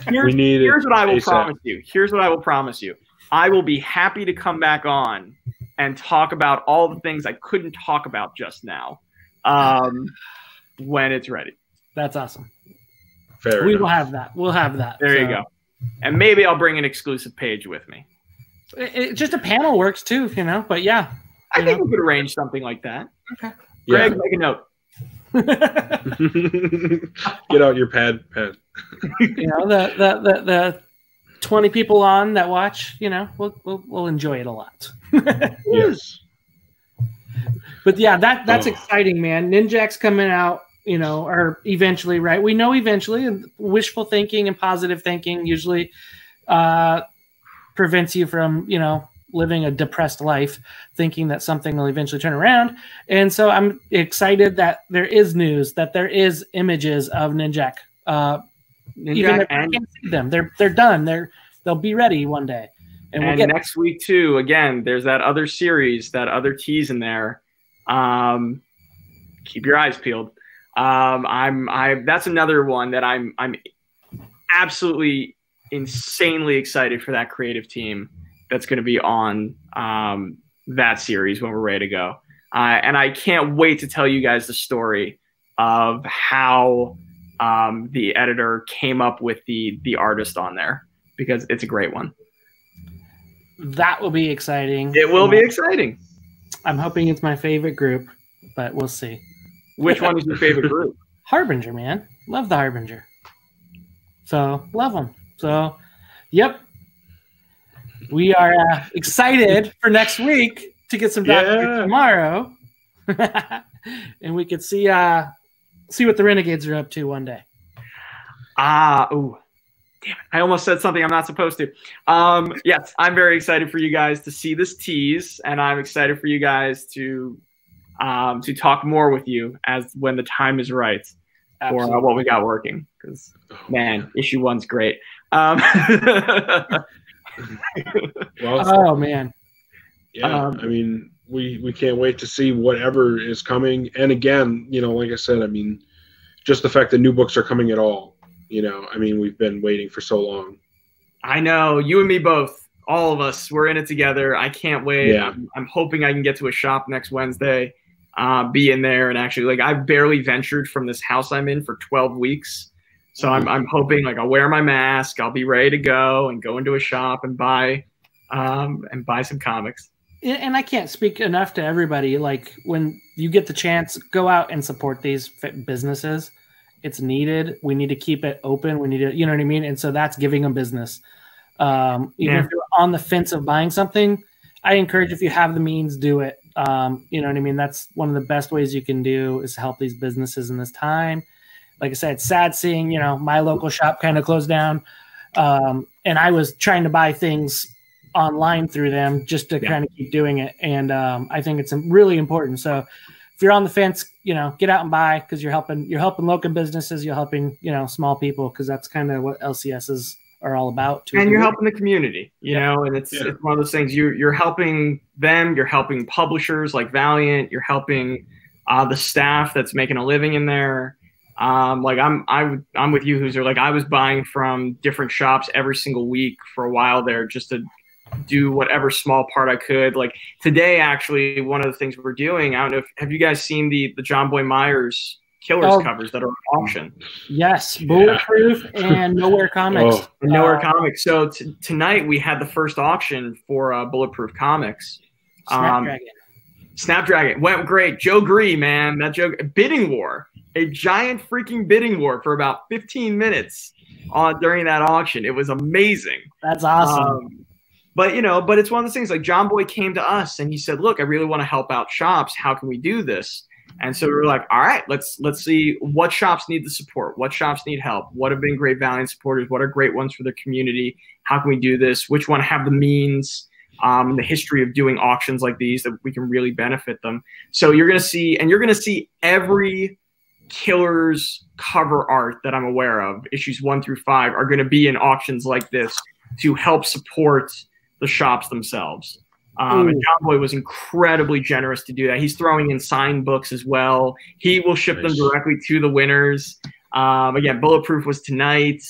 here's, we need here's what I will ASAP. promise you. Here's what I will promise you. I will be happy to come back on and talk about all the things I couldn't talk about just now um, when it's ready. That's awesome. Fair we enough. will have that. We'll have that. There so. you go. And maybe I'll bring an exclusive page with me. It, it, just a panel works too, you know. But yeah, I think know. we could arrange something like that. Okay. Greg, yeah. make a note. (laughs) Get out your pad, pad. you know the, the the the twenty people on that watch. You know, we'll we'll, we'll enjoy it a lot. Yes. But yeah, that that's oh. exciting, man. Ninjak's coming out you know, or eventually, right? We know eventually, and wishful thinking and positive thinking usually uh, prevents you from, you know, living a depressed life, thinking that something will eventually turn around. And so I'm excited that there is news, that there is images of Ninjak. Uh, Ninjak even if and- I can't see them, they're they're done. They're they'll be ready one day. And, we'll and next week too. Again, there's that other series, that other tease in there. Um, keep your eyes peeled. Um, I'm I that's another one that I'm I'm absolutely insanely excited for that creative team that's going to be on um, that series when we're ready to go. Uh, and I can't wait to tell you guys the story of how um, the editor came up with the the artist on there because it's a great one. That will be exciting. It will be exciting. I'm hoping it's my favorite group, but we'll see. Which one is your favorite group? (laughs) Harbinger, man. Love the Harbinger. So love them. So, yep. We are uh, excited for next week to get some Doctor yeah. tomorrow, (laughs) and we could see uh see what the Renegades are up to one day. Ah, ooh, damn it! I almost said something I'm not supposed to. Um, yes, I'm very excited for you guys to see this tease, and I'm excited for you guys to um, to talk more with you as when the time is right Absolutely. for uh, what we got working. Because oh, man, issue one's great. Um, (laughs) well, oh man, yeah. Um, I mean, we we can't wait to see whatever is coming. And again, you know, like I said, I mean, just the fact that new books are coming at all. You know, I mean, we've been waiting for so long. I know you and me both. All of us, we're in it together. I can't wait. Yeah. I'm, I'm hoping I can get to a shop next Wednesday uh, be in there and actually like I've barely ventured from this house I'm in for 12 weeks. So I'm, I'm hoping like I'll wear my mask, I'll be ready to go and go into a shop and buy um, and buy some comics. And I can't speak enough to everybody. Like when you get the chance, go out and support these businesses. It's needed. We need to keep it open. We need to, you know what I mean. And so that's giving them business. Um, even yeah. if you're on the fence of buying something, I encourage if you have the means, do it. Um, you know what I mean? That's one of the best ways you can do is help these businesses in this time. Like I said, it's sad seeing, you know, my local shop kind of close down. Um, and I was trying to buy things online through them just to yeah. kind of keep doing it. And um, I think it's really important. So if you're on the fence, you know, get out and buy because you're helping you're helping local businesses, you're helping, you know, small people because that's kind of what LCS is are all about. Too. And you're helping the community, you yeah. know, and it's, yeah. it's one of those things you, you're helping them, you're helping publishers like Valiant, you're helping uh, the staff that's making a living in there. Um, like I'm, I, I'm with you, who's like I was buying from different shops every single week for a while there, just to do whatever small part I could. Like today, actually, one of the things we're doing. I don't know if have you guys seen the the John Boy Meyers Killers Oh. covers that are on auction. Yes, Bulletproof and Nowhere (laughs) Comics. Oh. And Nowhere Uh, Comics. So t- tonight we had the first auction for uh, Bulletproof Comics. Um, Snapdragon. Snapdragon went great. Joe Gree, man, that Joe bidding war, a giant freaking bidding war for about 15 minutes on during that auction. It was amazing. That's awesome. Um, but you know, but it's one of those things. Like John Boy came to us and he said, "Look, I really want to help out shops. How can we do this?" And so we were like, "All right, let's let's see what shops need the support. What shops need help? What have been great Valiant supporters? What are great ones for the community? How can we do this? Which one have the means?" Um, the history of doing auctions like these that we can really benefit them. So you're gonna see, and you're gonna see every killer's cover art that I'm aware of, issues one through five, are going to be in auctions like this to help support the shops themselves. Um, and John Boy was incredibly generous to do that. He's throwing in signed books as well. He will ship Nice. them directly to the winners. Um, again, Bulletproof was tonight,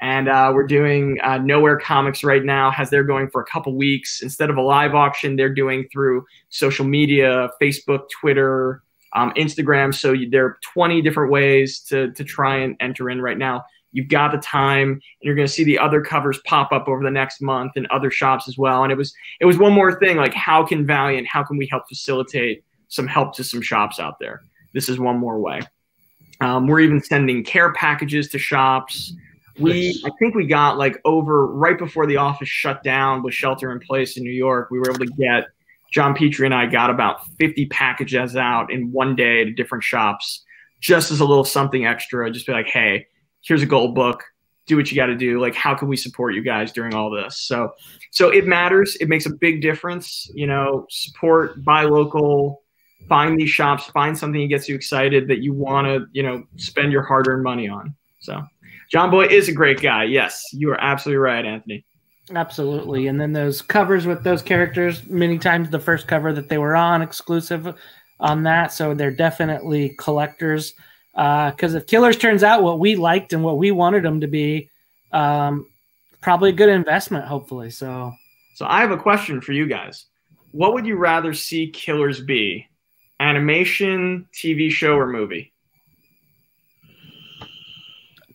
and uh, we're doing uh, Nowhere Comics right now. Has they're going for a couple weeks instead of a live auction. They're doing through social media, Facebook, Twitter, um, Instagram. So you, there are 20 different ways to to try and enter in right now. You've got the time, and you're going to see the other covers pop up over the next month in other shops as well. And it was it was one more thing like how can Valiant, how can we help facilitate some help to some shops out there? This is one more way. Um, we're even sending care packages to shops. We I think we got like over right before the office shut down with shelter in place in New York. We were able to get John Petrie and I got about 50 packages out in one day to different shops, just as a little something extra. Just be like, hey, here's a gold book. Do what you got to do. Like, how can we support you guys during all this? So, so it matters. It makes a big difference. You know, support, buy local, find these shops, find something that gets you excited that you want to, you know, spend your hard-earned money on. So, John Boy is a great guy. Yes, you are absolutely right, Anthony. Absolutely. And then those covers with those characters, many times the first cover that they were on, exclusive on that. So they're definitely collectors. Because if Killers turns out what we liked and what we wanted them to be, um, probably a good investment, hopefully. So So I have a question for you guys. What would you rather see Killers be? Animation, TV show, or movie?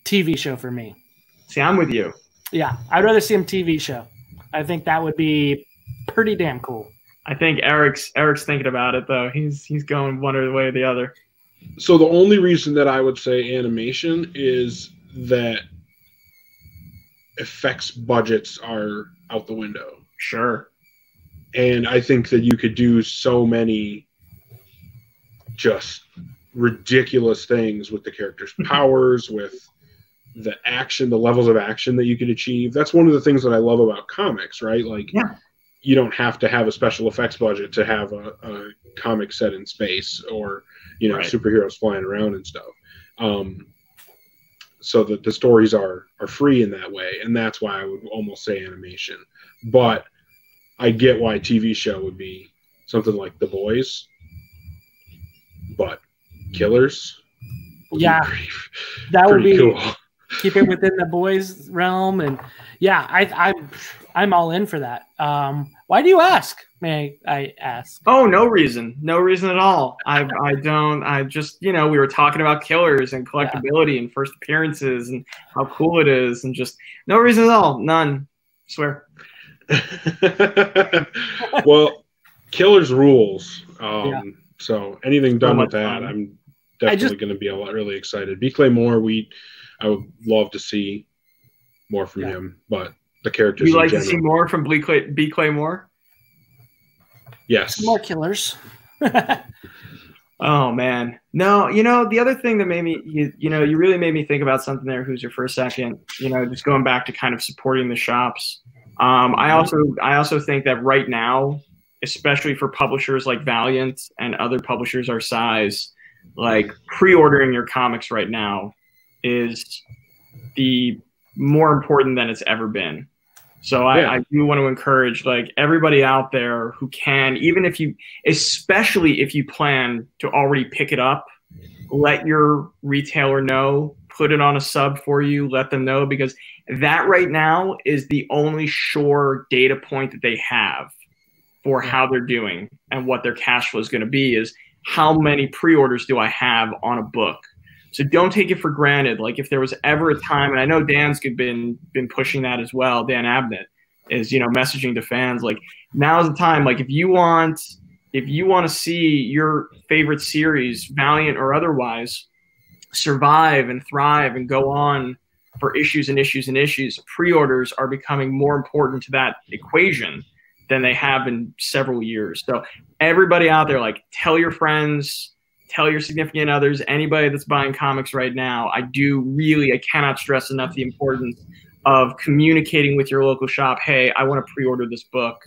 TV show for me. See, I'm with you. Yeah, I'd rather see him TV show. I think that would be pretty damn cool. I think Eric's Eric's thinking about it though. He's he's going one way or the other. So the only reason that I would say animation is that effects budgets are out the window. Sure. And I think that you could do so many just ridiculous things with the characters' (laughs) powers, with the action, the levels of action that you could achieve. That's one of the things that I love about comics, right? Like, Yeah. you don't have to have a special effects budget to have a, a comic set in space or, you know, Right. superheroes flying around and stuff. Um, so that the stories are are free in that way, and that's why I would almost say animation. But I get why TV show would be something like The Boys, but Killers. Yeah, pretty, That would be cool. keep it within the boys realm and yeah i i i'm all in for that um why do you ask may i ask Oh, no reason. No reason at all. I I don't I just, you know, we were talking about killers and collectability and first appearances and how cool it is and just no reason at all. None. swear. (laughs) well, Killers rules. Um, Yeah. So anything done So with that, fun. I'm definitely going to be a lot really excited. B. Clay Moore, we I would love to see more from Yeah. him, but the characters You in like to see more from B. Clay, B. Clay Moore? Yes. more killers Oh man, no. You know the other thing that made me, you, you know, you really made me think about something there. Who's your for a second? You know, just going back to kind of supporting the shops. Um, I also, I also think that right now, especially for publishers like Valiant and other publishers our size, like pre-ordering your comics right now is the more important than it's ever been. So I, Yeah. I do want to encourage like everybody out there who can, even if you, especially if you plan to already pick it up, let your retailer know, put it on a sub for you, let them know because that right now is the only sure data point that they have for how they're doing and what their cash flow is going to be is how many pre-orders do I have on a book. So don't take it for granted. Like if there was ever a time, and I know Dan's been been pushing that as well. Dan Abnett is you know messaging to fans like now's the time. Like if you want if you want to see your favorite series, Valiant or otherwise, survive and thrive and go on for issues and issues and issues, pre-orders are becoming more important to that equation than they have in several years. So everybody out there, like tell your friends, tell your significant others, anybody that's buying comics right now. I do really, I cannot stress enough the importance of communicating with your local shop. Hey, I want to pre-order this book.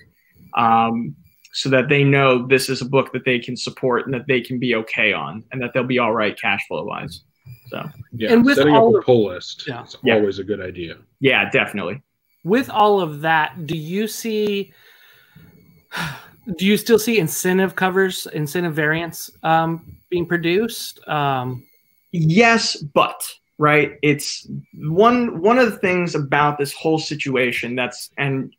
Um, so that they know this is a book that they can support and that they can be okay on and that they'll be all right cash flow wise. So yeah, and with setting up a pull list yeah. is yeah. always a good idea. Yeah, definitely. With all of that, do you see do you still see incentive covers, incentive variants um, being produced? Um, yes, but right, it's one one of the things about this whole situation that's and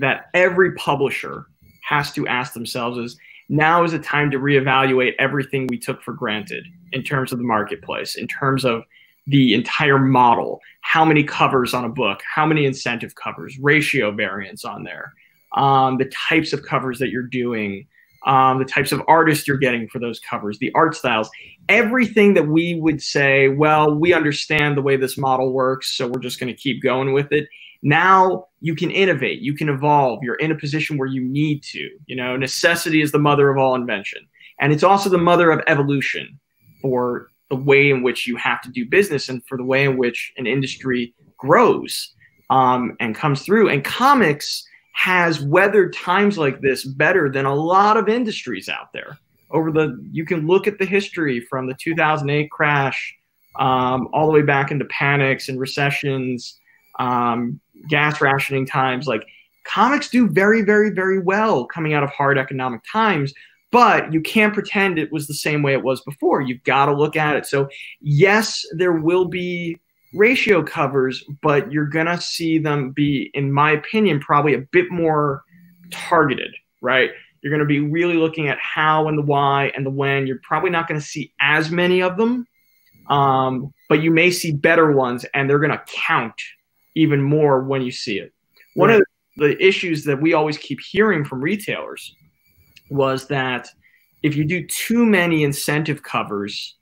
that every publisher has to ask themselves is now is a time to reevaluate everything we took for granted in terms of the marketplace, in terms of the entire model, how many covers on a book, how many incentive covers, ratio variants on there, um, the types of covers that you're doing, um, the types of artists you're getting for those covers, the art styles, everything that we would say, well, we understand the way this model works, so we're just going to keep going with it. Now you can innovate, you can evolve. You're in a position where you need to. You know, necessity is the mother of all invention, and it's also the mother of evolution for the way in which you have to do business and for the way in which an industry grows um, and comes through. And comics has weathered times like this better than a lot of industries out there. Over the, you can look at the history from the 2008 crash um, all the way back into panics and recessions. Um, gas rationing times, like comics do very, very, very well coming out of hard economic times. But you can't pretend it was the same way it was before. You've got to look at it. So, yes, there will be ratio covers, but you're going to see them be, in my opinion, probably a bit more targeted, right? You're going to be really looking at how and the why and the when. You're probably not going to see as many of them, um, but you may see better ones, and they're going to count even more when you see it. One of the issues that we always keep hearing from retailers was that if you do too many incentive covers,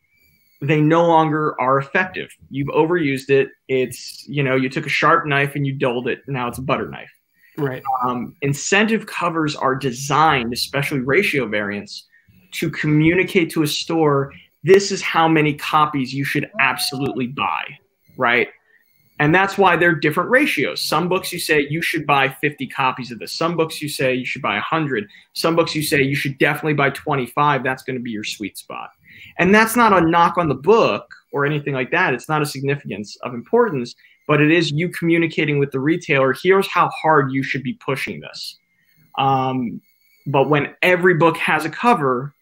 they no longer are effective. You've overused it. It's, you know, you took a sharp knife and you dulled it. Now it's a butter knife. Right. Um, incentive covers are designed, especially ratio variants, to communicate to a store this is how many copies you should absolutely buy, right? And that's why they're different ratios. Some books you say you should buy 50 copies of this. Some books you say you should buy 100. Some books you say you should definitely buy 25. That's going to be your sweet spot. And that's not a knock on the book or anything like that. It's not a significance of importance, but it is you communicating with the retailer. Here's how hard you should be pushing this. Um, but when every book has a cover,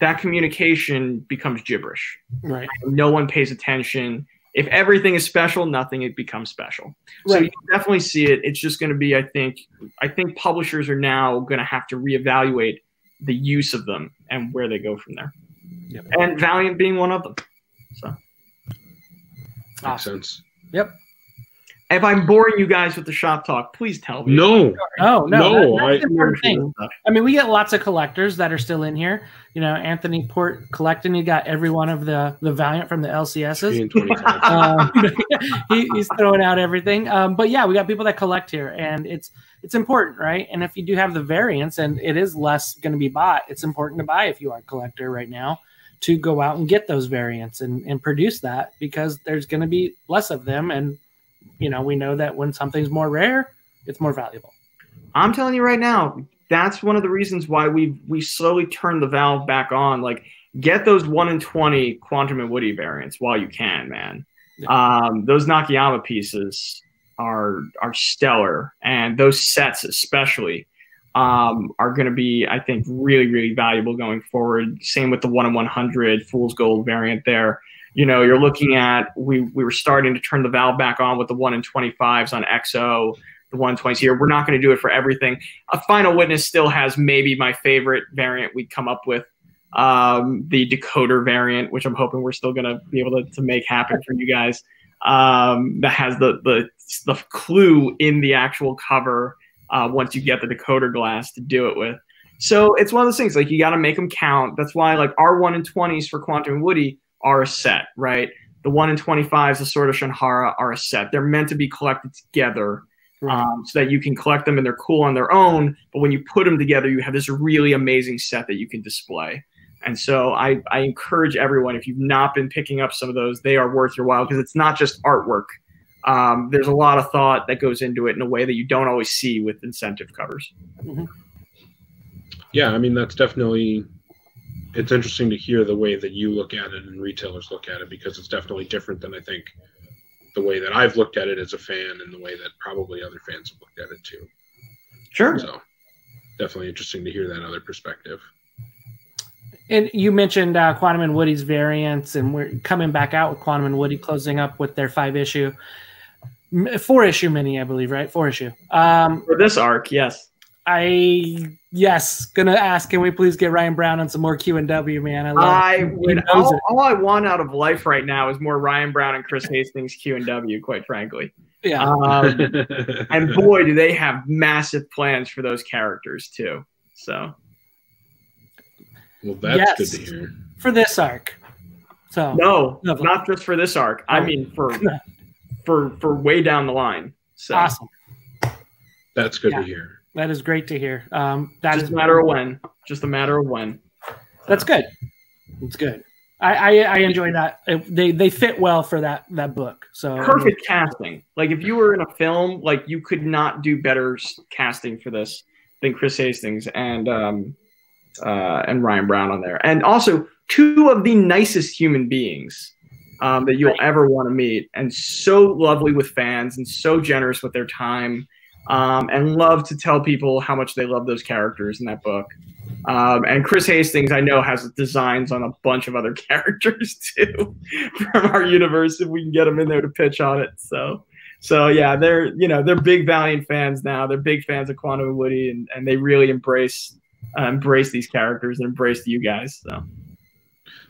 that communication becomes gibberish. Right. No one pays attention if everything is special, nothing it becomes special. Right. So you definitely see it. It's just going to be, I think, I think publishers are now going to have to reevaluate the use of them and where they go from there. Yep. And Valiant being one of them. So makes awesome. sense. Yep. If I'm boring you guys with the shop talk, please tell me. No, no, no. no that, thing. I mean, we get lots of collectors that are still in here. You know, Anthony Port collecting. You got every one of the the Valiant from the LCSs. (laughs) um, (laughs) he, he's throwing out everything. Um, but yeah, we got people that collect here, and it's it's important, right? And if you do have the variants, and it is less going to be bought, it's important to buy if you are a collector right now to go out and get those variants and, and produce that because there's going to be less of them and you know, we know that when something's more rare, it's more valuable. I'm telling you right now, that's one of the reasons why we we slowly turned the valve back on. Like, get those one in twenty Quantum and Woody variants while you can, man. Yeah. Um, those Nakayama pieces are are stellar, and those sets especially um, are going to be, I think, really really valuable going forward. Same with the one in one hundred Fool's Gold variant there you know, you're looking at we we were starting to turn the valve back on with the one in 25s on X-O, the 120s here. We're not going to do it for everything. A final witness still has maybe my favorite variant we'd come up with, um, the decoder variant, which I'm hoping we're still going to be able to, to make happen for you guys. Um, that has the the the clue in the actual cover uh, once you get the decoder glass to do it with. So it's one of those things like you got to make them count. That's why like our one in 20s for Quantum and Woody are a set, right? The one in 25s, the Sword of Shanhara, are a set. They're meant to be collected together right. um, so that you can collect them and they're cool on their own. But when you put them together, you have this really amazing set that you can display. And so I, I encourage everyone, if you've not been picking up some of those, they are worth your while because it's not just artwork. Um, there's a lot of thought that goes into it in a way that you don't always see with incentive covers. Mm-hmm. Yeah, I mean that's definitely it's interesting to hear the way that you look at it and retailers look at it because it's definitely different than I think the way that I've looked at it as a fan and the way that probably other fans have looked at it too. Sure. So definitely interesting to hear that other perspective. And you mentioned uh, Quantum and Woody's variants, and we're coming back out with Quantum and Woody closing up with their five issue, four issue mini, I believe, right? Four issue. Um, For this arc, yes. I yes, gonna ask. Can we please get Ryan Browne on some more Q and W, man? I, love I would. All, all, I want out of life right now is more Ryan Browne and Chris (laughs) Hastings Q and W. Quite frankly, yeah. Um, (laughs) and boy, do they have massive plans for those characters too. So, well, that's yes, good to hear for this arc. So no, no, not just for this arc. I oh. mean for (laughs) for for way down the line. So. Awesome. That's good yeah. to hear. That is great to hear. Um, that just is a matter of when. Just a matter of when. That's good. That's good. I, I, I enjoy that. They they fit well for that that book. So perfect casting. Like if you were in a film, like you could not do better casting for this than Chris Hastings and um uh and Ryan Browne on there. And also two of the nicest human beings um, that you'll ever want to meet, and so lovely with fans and so generous with their time um, and love to tell people how much they love those characters in that book. Um, and Chris Hastings, I know, has designs on a bunch of other (laughs) characters too from our universe. If we can get them in there to pitch on it, so so yeah, they're you know they're big Valiant fans now. They're big fans of Quantum and Woody, and, and they really embrace uh, embrace these characters and embrace you guys. So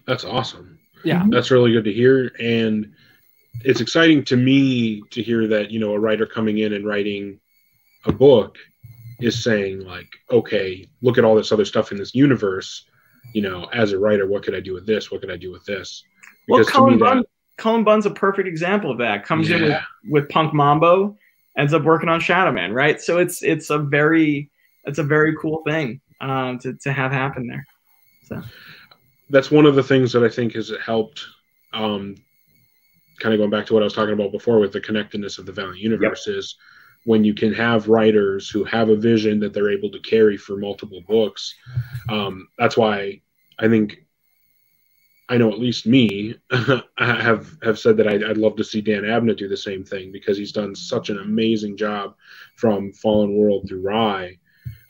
that's awesome. Yeah, that's really good to hear, and it's exciting to me to hear that you know a writer coming in and writing a book is saying like okay look at all this other stuff in this universe you know as a writer what could i do with this? What could i do with this? Because well Cullen, Bunn, that, Cullen Bunn's a perfect example of that. Comes yeah. in with, with punk mambo ends up working on shadow man right? So it's it's a very it's a very cool thing um, to, to have happen there. So that's one of the things that i think has helped um, kind of going back to what i was talking about before with the connectedness of the valiant universe yep. is when you can have writers who have a vision that they're able to carry for multiple books. Um, that's why I think I know at least me (laughs) have have said that I'd, I'd, love to see Dan Abnett do the same thing because he's done such an amazing job from Fallen World through Rai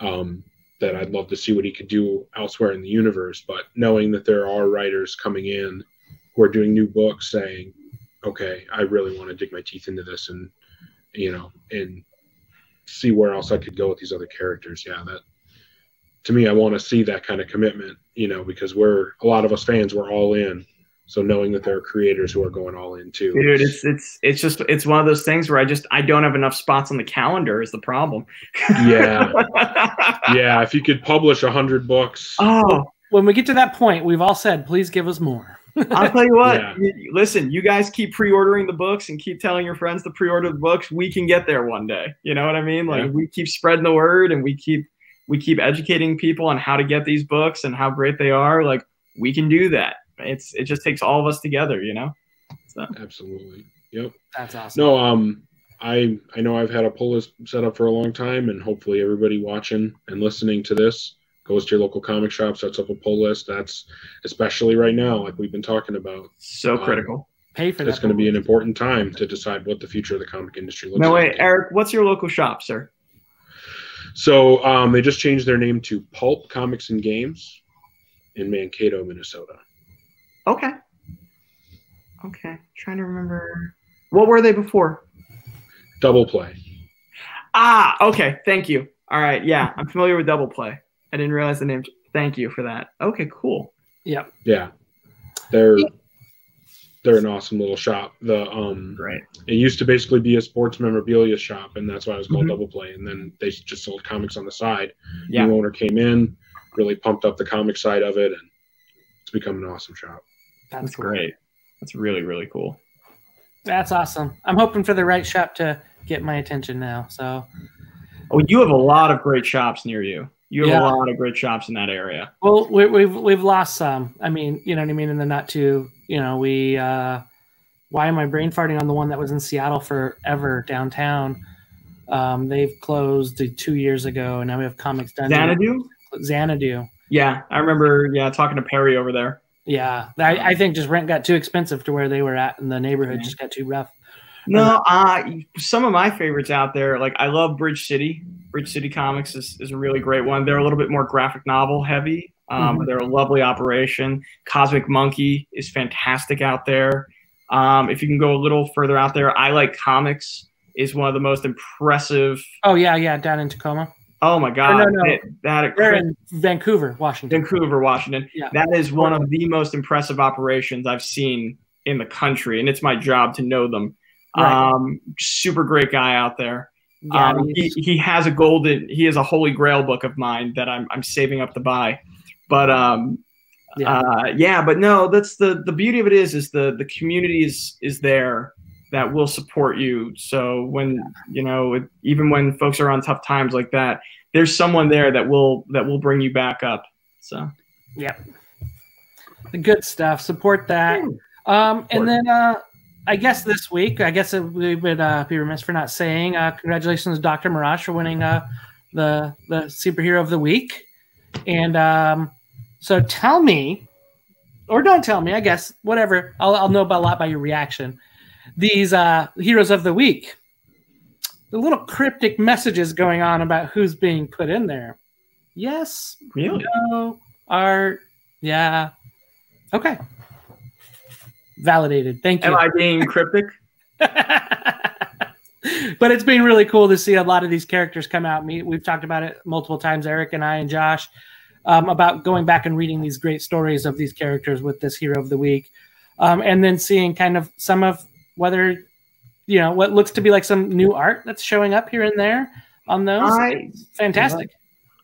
um, that I'd love to see what he could do elsewhere in the universe. But knowing that there are writers coming in who are doing new books saying, "Okay, I really want to dig my teeth into this and you know, and see where else I could go with these other characters. Yeah, that to me, I want to see that kind of commitment, you know, because we're a lot of us fans, we're all in. So knowing that there are creators who are going all in too. Dude, it's it's it's just it's one of those things where I just I don't have enough spots on the calendar is the problem. yeah. (laughs) yeah. If you could publish a hundred books. Oh, when we get to that point, we've all said, please give us more. I'll tell you what. Yeah. listen, you guys keep pre-ordering the books and keep telling your friends to pre-order the books. We can get there one day. You know what I mean? Like yeah. we keep spreading the word and we keep we keep educating people on how to get these books and how great they are. Like we can do that. It's it just takes all of us together. You know. So. Absolutely. Yep. That's awesome. No, um, I I know I've had a pull list set up for a long time, and hopefully everybody watching and listening to this goes to your local comic shop, sets up a pull list. That's especially right now, like we've been talking about. So um, critical. Pay for that. It's going to be an important time to decide what the future of the comic industry looks no, like. No, wait, Eric, what's your local shop, sir? So um, they just changed their name to Pulp Comics and Games in Mankato, Minnesota. Okay. Okay, trying to remember. What were they before? Double play. Ah, okay. Thank you. All right. Yeah, I'm familiar with Double Play. I didn't realize the name. Thank you for that. Okay, cool. Yeah. Yeah, they're they're an awesome little shop. The um, right. it used to basically be a sports memorabilia shop, and that's why it was called Mhm. Double Play. And then they just sold comics on the side. Yeah. New owner came in, really pumped up the comic side of it, and it's become an awesome shop. That's cool. great. That's really really cool. That's awesome. I'm hoping for the right shop to get my attention now. So Oh, you have a lot of great shops near you. You have Yeah. a lot of great shops in that area. Well, we, we've we've lost some. I mean, you know what I mean. In the not too, you know, we. uh Why am I brain farting on the one that was in Seattle forever downtown? Um, they've closed two years ago, and now we have Comics Dungeon. Zanadu? Zanadu. Yeah, I remember. Yeah, talking to Perry over there. Yeah, I, I think just rent got too expensive to where they were at, and the neighborhood just got too rough. No, uh, some of my favorites out there, like I love Bridge City. Bridge City Comics is, is a really great one. They're a little bit more graphic novel heavy. Um, Mhm. They're a lovely operation. Cosmic Monkey is fantastic out there. Um, if you can go a little further out there, I like comics is one of the most impressive. Oh yeah, yeah, down in Tacoma. Oh my god, no, no. that, that They're in Vancouver, Washington. Vancouver, Washington. Yeah. That is one of the most impressive operations I've seen in the country, and it's my job to know them. Right. Um, super great guy out there. Yeah, Um, he, he has a golden, he has a holy grail book of mine that I'm, I'm saving up to buy. But um, Yeah. uh, yeah, but no, that's the the beauty of it is is the the community is is there that will support you. So when you know, even when folks are on tough times like that, there's someone there that will that will bring you back up. So Yep. The good stuff. Support that. Um, and then uh, I guess this week, I guess it, we would uh, be remiss for not saying uh, congratulations to Dr. Mirage for winning uh, the the superhero of the week. And um, so tell me, or don't tell me, I guess, whatever. I'll, I'll know about a lot by your reaction. These uh, heroes of the week, the little cryptic messages going on about who's being put in there. Yes, really, no, art, yeah. Okay. Validated. Thank you. am I being cryptic? (laughs) but it's been really cool to see a lot of these characters come out. Me, we've talked about it multiple times, Eric and I and Josh, um, about going back and reading these great stories of these characters with this hero of the week, um, and then seeing kind of some of whether you know what looks to be like some new art that's showing up here and there on those. I Fantastic.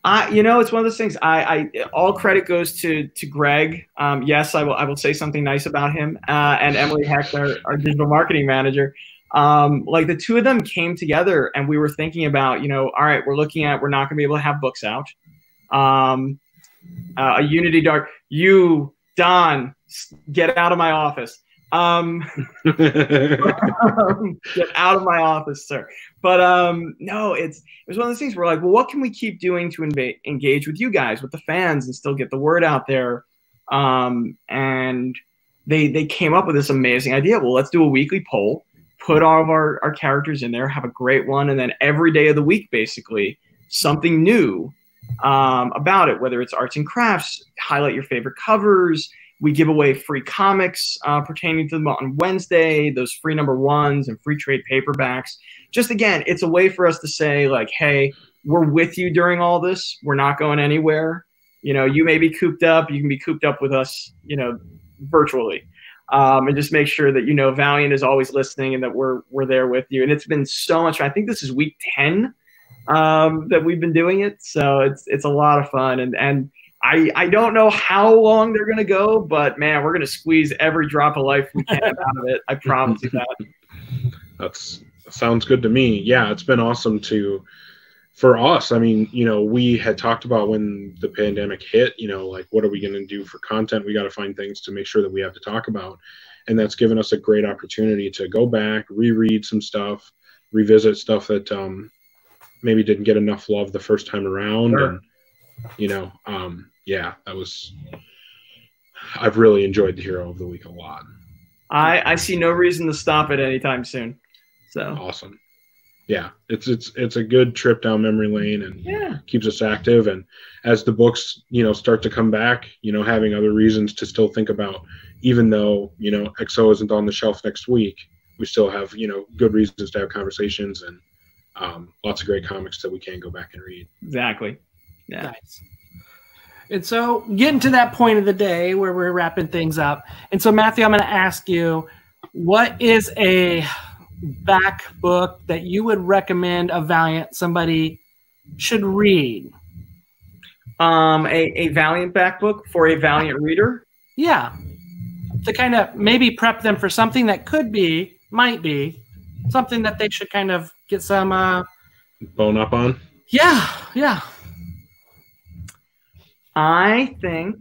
I, you know, it's one of those things. I, I all credit goes to to Greg. Um, yes, I will. I will say something nice about him uh, and Emily Hecht, our, our digital marketing manager. Um, like the two of them came together, and we were thinking about, you know, all right, we're looking at we're not going to be able to have books out. Um, uh, a Unity Dark, you Don, get out of my office. Um, (laughs) get out of my office, sir. But um, no, it's it was one of those things where we're like, well, what can we keep doing to inva- engage with you guys, with the fans, and still get the word out there? Um, and they they came up with this amazing idea. Well, let's do a weekly poll, put all of our our characters in there, have a great one, and then every day of the week, basically, something new um, about it. Whether it's arts and crafts, highlight your favorite covers. We give away free comics uh, pertaining to them on Wednesday, those free number ones and free trade paperbacks. Just again, it's a way for us to say, like, hey, we're with you during all this. We're not going anywhere. You know, you may be cooped up. You can be cooped up with us, you know, virtually. Um, and just make sure that you know Valiant is always listening and that we're we're there with you. And it's been so much. I think this is week ten um, that we've been doing it, so it's it's a lot of fun. And and I I don't know how long they're gonna go, but man, we're gonna squeeze every drop of life we can out of it. I promise you that. (laughs) That's sounds good to me. Yeah, it's been awesome to for us. I mean, you know, we had talked about when the pandemic hit, you know, like what are we going to do for content? We got to find things to make sure that we have to talk about. And that's given us a great opportunity to go back, reread some stuff, revisit stuff that um maybe didn't get enough love the first time around Sure. and you know, um yeah, that was I've really enjoyed the hero of the week a lot. I I see no reason to stop it anytime soon. So awesome yeah it's it's it's a good trip down memory lane and yeah, keeps us active and as the books you know start to come back you know having other reasons to still think about even though you know X-O isn't on the shelf next week, we still have you know good reasons to have conversations and um, lots of great comics that we can go back and read. Exactly. Yeah. Nice. And so, getting to that point of the day where we're wrapping things up. And so, Matthew, I'm going to ask you what is a back book that you would recommend a Valiant somebody should read? Um, a, a Valiant back book for a Valiant reader. Yeah. To kind of maybe prep them for something that could be, might be, something that they should kind of get some uh Bone up on. yeah, yeah. I think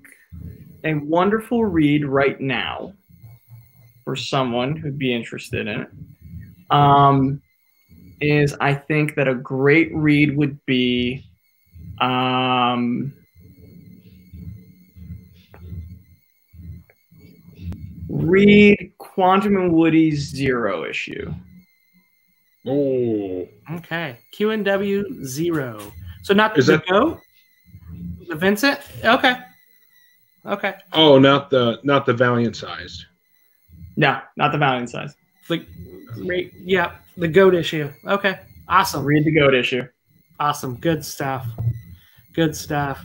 a wonderful read right now for someone who'd be interested in it um, is I think that a great read would be um, read Quantum and Woody's Zero issue. Oh, Okay. Q and W zero. So not Is the that- goat? The Vincent? Okay. Okay. oh, not the not the Valiant sized. No, not the Valiant size. The great yeah, the goat issue. Okay. Awesome. Read the Goat issue. Awesome. Good stuff. Good stuff.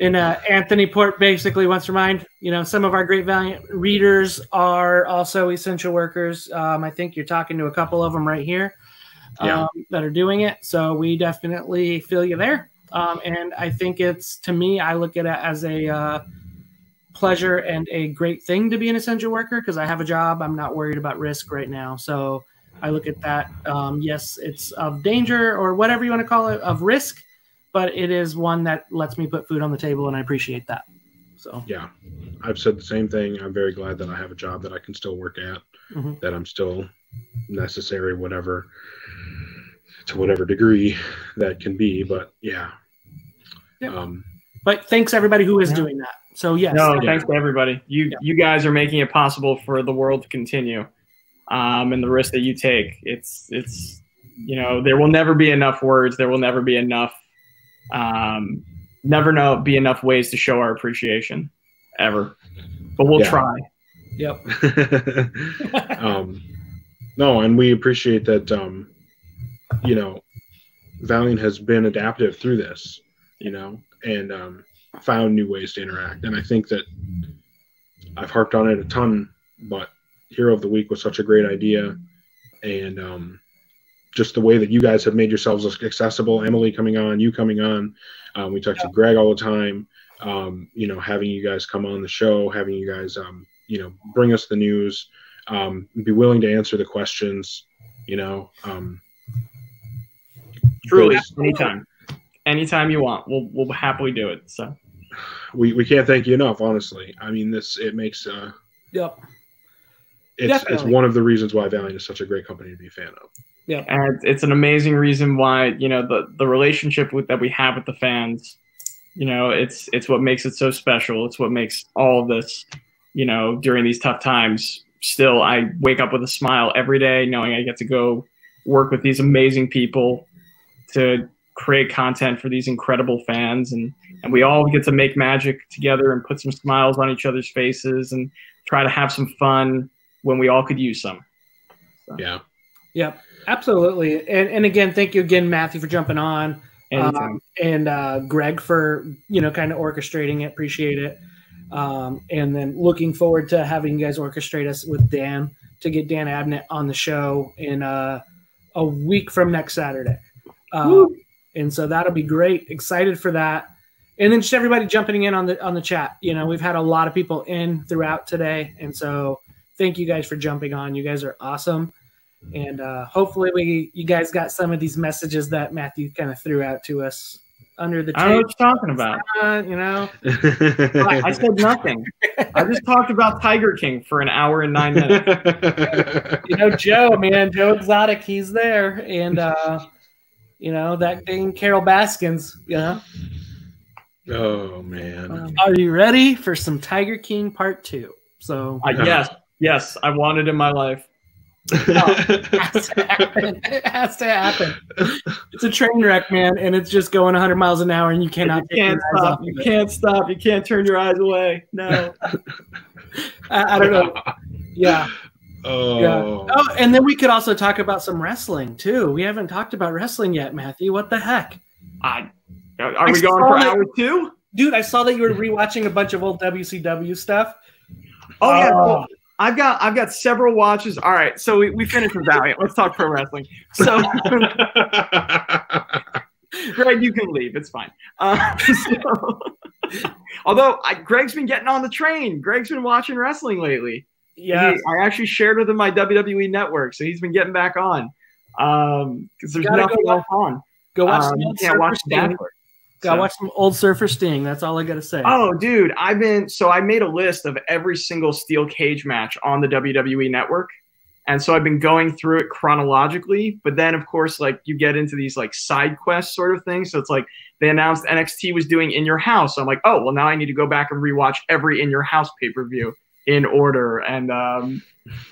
And uh, Anthony Port basically wants to remind, you know, some of our great Valiant readers are also essential workers. Um, I think you're talking to a couple of them right here Yeah. um, that are doing it. So we definitely feel you there. Um, and I think it's, to me, I look at it as a uh, pleasure and a great thing to be an essential worker because I have a job. I'm not worried about risk right now. So I look at that. Um, yes, it's of danger or whatever you want to call it, of risk, but it is one that lets me put food on the table, and I appreciate that. So Yeah, I've said the same thing. I'm very glad that I have a job that I can still work at, Mhm. that I'm still necessary, whatever, to whatever degree that can be. But yeah, Yep. um, but thanks everybody who is Yeah. doing that. So yes, No, Yeah. thanks to everybody. You Yeah. you guys are making it possible for the world to continue. Um, and the risk that you take, it's it's you know there will never be enough words. There will never be enough. Um, never know be enough ways to show our appreciation, ever. But we'll Yeah. try. yep, (laughs) um, no, and we appreciate that. Um, you know, Valiant has been adaptive through this. You know, and um, found new ways to interact. And I think that I've harped on it a ton, but Hero of the Week was such a great idea, and um, just the way that you guys have made yourselves accessible. Emily coming on, you coming on. Um, we talk to Greg all the time. Um, you know, having you guys come on the show, having you guys, um, you know, bring us the news, um, be willing to answer the questions. You know, um, Truly, because anytime, anytime you want, we'll we'll happily do it. So we, we can't thank you enough. Honestly, I mean, this it makes uh, yep, it's it's one of the reasons why Valiant is such a great company to be a fan of. Yeah, and it's an amazing reason why you know the the relationship with that we have with the fans you know it's it's what makes it so special it's what makes all of this you know during these tough times still i wake up with a smile every day knowing i get to go work with these amazing people to create content for these incredible fans and and we all get to make magic together and put some smiles on each other's faces and try to have some fun when we all could use some Yeah, yep, absolutely. And and again, thank you again, Matthew, for jumping on. Um, and uh, Greg for you know kind of orchestrating it. Appreciate it. Um, and then looking forward to having you guys orchestrate us with Dan to get Dan Abnett on the show in uh, a week from next Saturday. Um, Woo. And so that'll be great. Excited for that. And then just everybody jumping in on the on the chat. You know, we've had a lot of people in throughout today, and so thank you guys for jumping on. You guys are awesome. And uh, hopefully, we you guys got some of these messages that Matthew kind of threw out to us under the I don't know what you're talking about. Uh, you know, I, (laughs) I said nothing. I just talked about Tiger King for an hour and nine minutes. (laughs) you know Joe, man, Joe Exotic, he's there, and uh, you know that thing, Carol Baskins. You know, oh man, um, are you ready for some Tiger King Part Two? So I, yes, yes, I want it in my life. Oh, (laughs) it has to happen. It has to happen. It's a train wreck, man, and it's just going 100 miles an hour, and you cannot. You can't stop. You can't stop. You can't turn your eyes away. No. (laughs) I, I, don't know. (laughs) Yeah. Oh. Yeah. Oh, and then we could also talk about some wrestling too. We haven't talked about wrestling yet, Matthew. What the heck? I, are we going for hour two? Dude, I saw that you were rewatching a bunch of old WCW stuff. Oh yeah, well, I've got I've got several watches. All right, so we, we finished with Valiant. Let's talk pro wrestling. So, (laughs) Greg, you can leave. It's fine. Uh, so, (laughs) although I, Greg's been getting on the train. Greg's been watching wrestling lately. Yeah, He- I actually shared with him my WWE network, so he's been getting back on. Um, because there's nothing go else on. go watch Um, some you old can't Surfer watch Sting. that. Go So- watch some old Surfer Sting. That's all I gotta say. Oh, dude, I've been so I made a list of every single steel cage match on the WWE network. And so I've been going through it chronologically, but then of course like you get into these like side quest sort of things. So it's like they announced NXT was doing in your house. So I'm like, "Oh, well now I need to go back and rewatch every in your house pay-per-view in order and um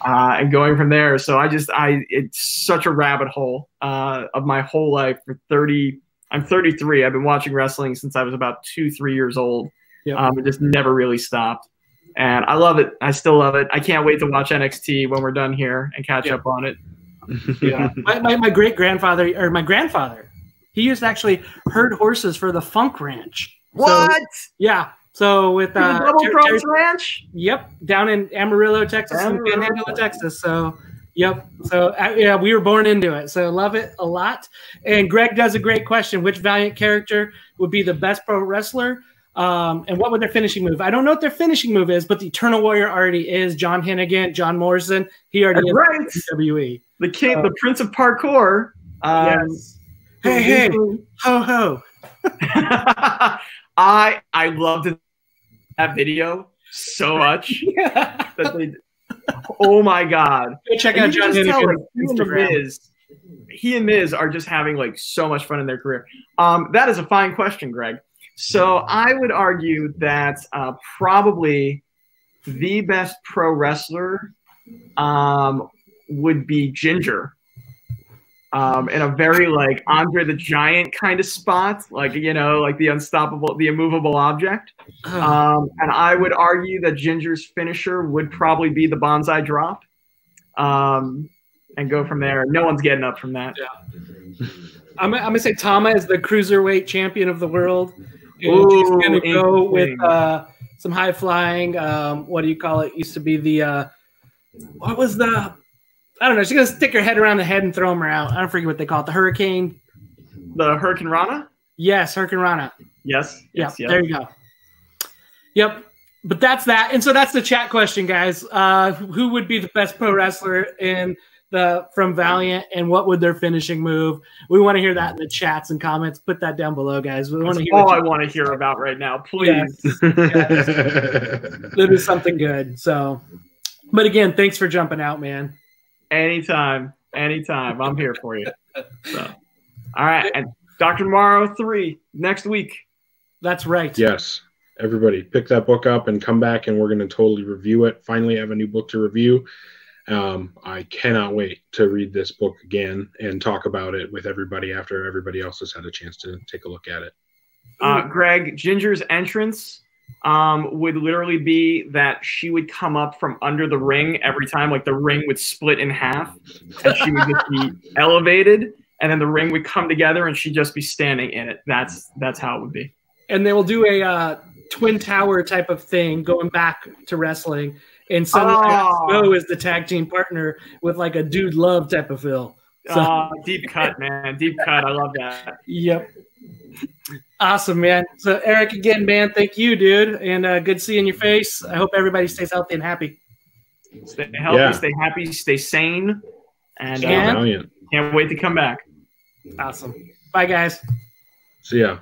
uh and going from there. So I just I it's such a rabbit hole uh of my whole life for 30 I'm 33. I've been watching wrestling since I was about 2 3 years old. Yep. Um, it just never really stopped. And I love it. I still love it. I can't wait to watch NXT when we're done here and catch Yeah. up on it. (laughs) yeah. my, my, my great grandfather or my grandfather, he used to actually herd horses for the Funk Ranch. So, yeah. So with uh, Double Cross Ranch? Yep, down in Amarillo, Texas, and Amarillo. Panhandle, Texas. So, yep. So, uh, yeah, we were born into it. So, love it a lot. And Greg does a great question: Which Valiant character would be the best pro wrestler? Um, and what would their finishing move? I don't know what their finishing move is, but the Eternal Warrior already is John Hennigan, John Morrison. He already That's is right. WWE. The king, Uh, the Prince of Parkour. Um, Yes. Hey, hey, ho, ho. (laughs) (laughs) I I loved that video so (laughs) much Yeah. that they. Oh my god! Go check And out John can like, Hennigan's he and Instagram. Miz, he and Miz are just having like so much fun in their career. Um, that is a fine question, Greg. So I would argue that uh, probably the best pro wrestler um, would be Ginger. Um, in a very like Andre the Giant kind of spot, like you know, like the unstoppable, the immovable object. Um, and I would argue that Ginger's finisher would probably be the banzai drop. Um, and go from there. No one's getting up from that. I'm, I'm gonna say Tama is the cruiserweight champion of the world. And she's gonna go with uh, some high flying. Um, what do you call it? Used to be the uh, what was the? I don't know. She's gonna stick her head around the head and throw them out. I don't forget what they call it. The hurricane. The Hurricane Rana? Yes, Hurricane Rana. Yes. Yeah, Yes. yes. there you go. Yep. But that's that. And so that's the chat question, guys. Uh, who would be the best pro wrestler in the from Valiant and what would their finishing move? We want to hear that in the chats and comments. Put that down below, guys. We want That's to hear all I want to hear about right now. Please. (laughs) It'll be something good. So but again, thanks for jumping out, man. Anytime. Anytime. I'm here for you. So. All right. And Dr. Mirage 3 next week. That's right. yes. Everybody, pick that book up and come back, and we're going to totally review it. Finally, have a new book to review. Um, I cannot wait to read this book again and talk about it with everybody after everybody else has had a chance to take a look at it. Uh, Greg, Ginger's entrance um, would literally be that she would come up from under the ring every time, like the ring would split in half, and she would just be (laughs) elevated, and then the ring would come together, and she'd just be standing in it. That's that's how it would be. And they will do a uh, twin tower type of thing going back to wrestling. And someone Oh. go as the tag team partner with like a dude love type of feel. So- Uh, deep cut, man, deep cut. I love that. Yep. Awesome, man. So Eric, again, man, thank you, dude, and uh, good seeing your face. I hope everybody stays healthy and happy. Stay healthy, Yeah. stay happy, stay sane, and uh, can't wait to come back. Awesome. Bye, guys. See ya.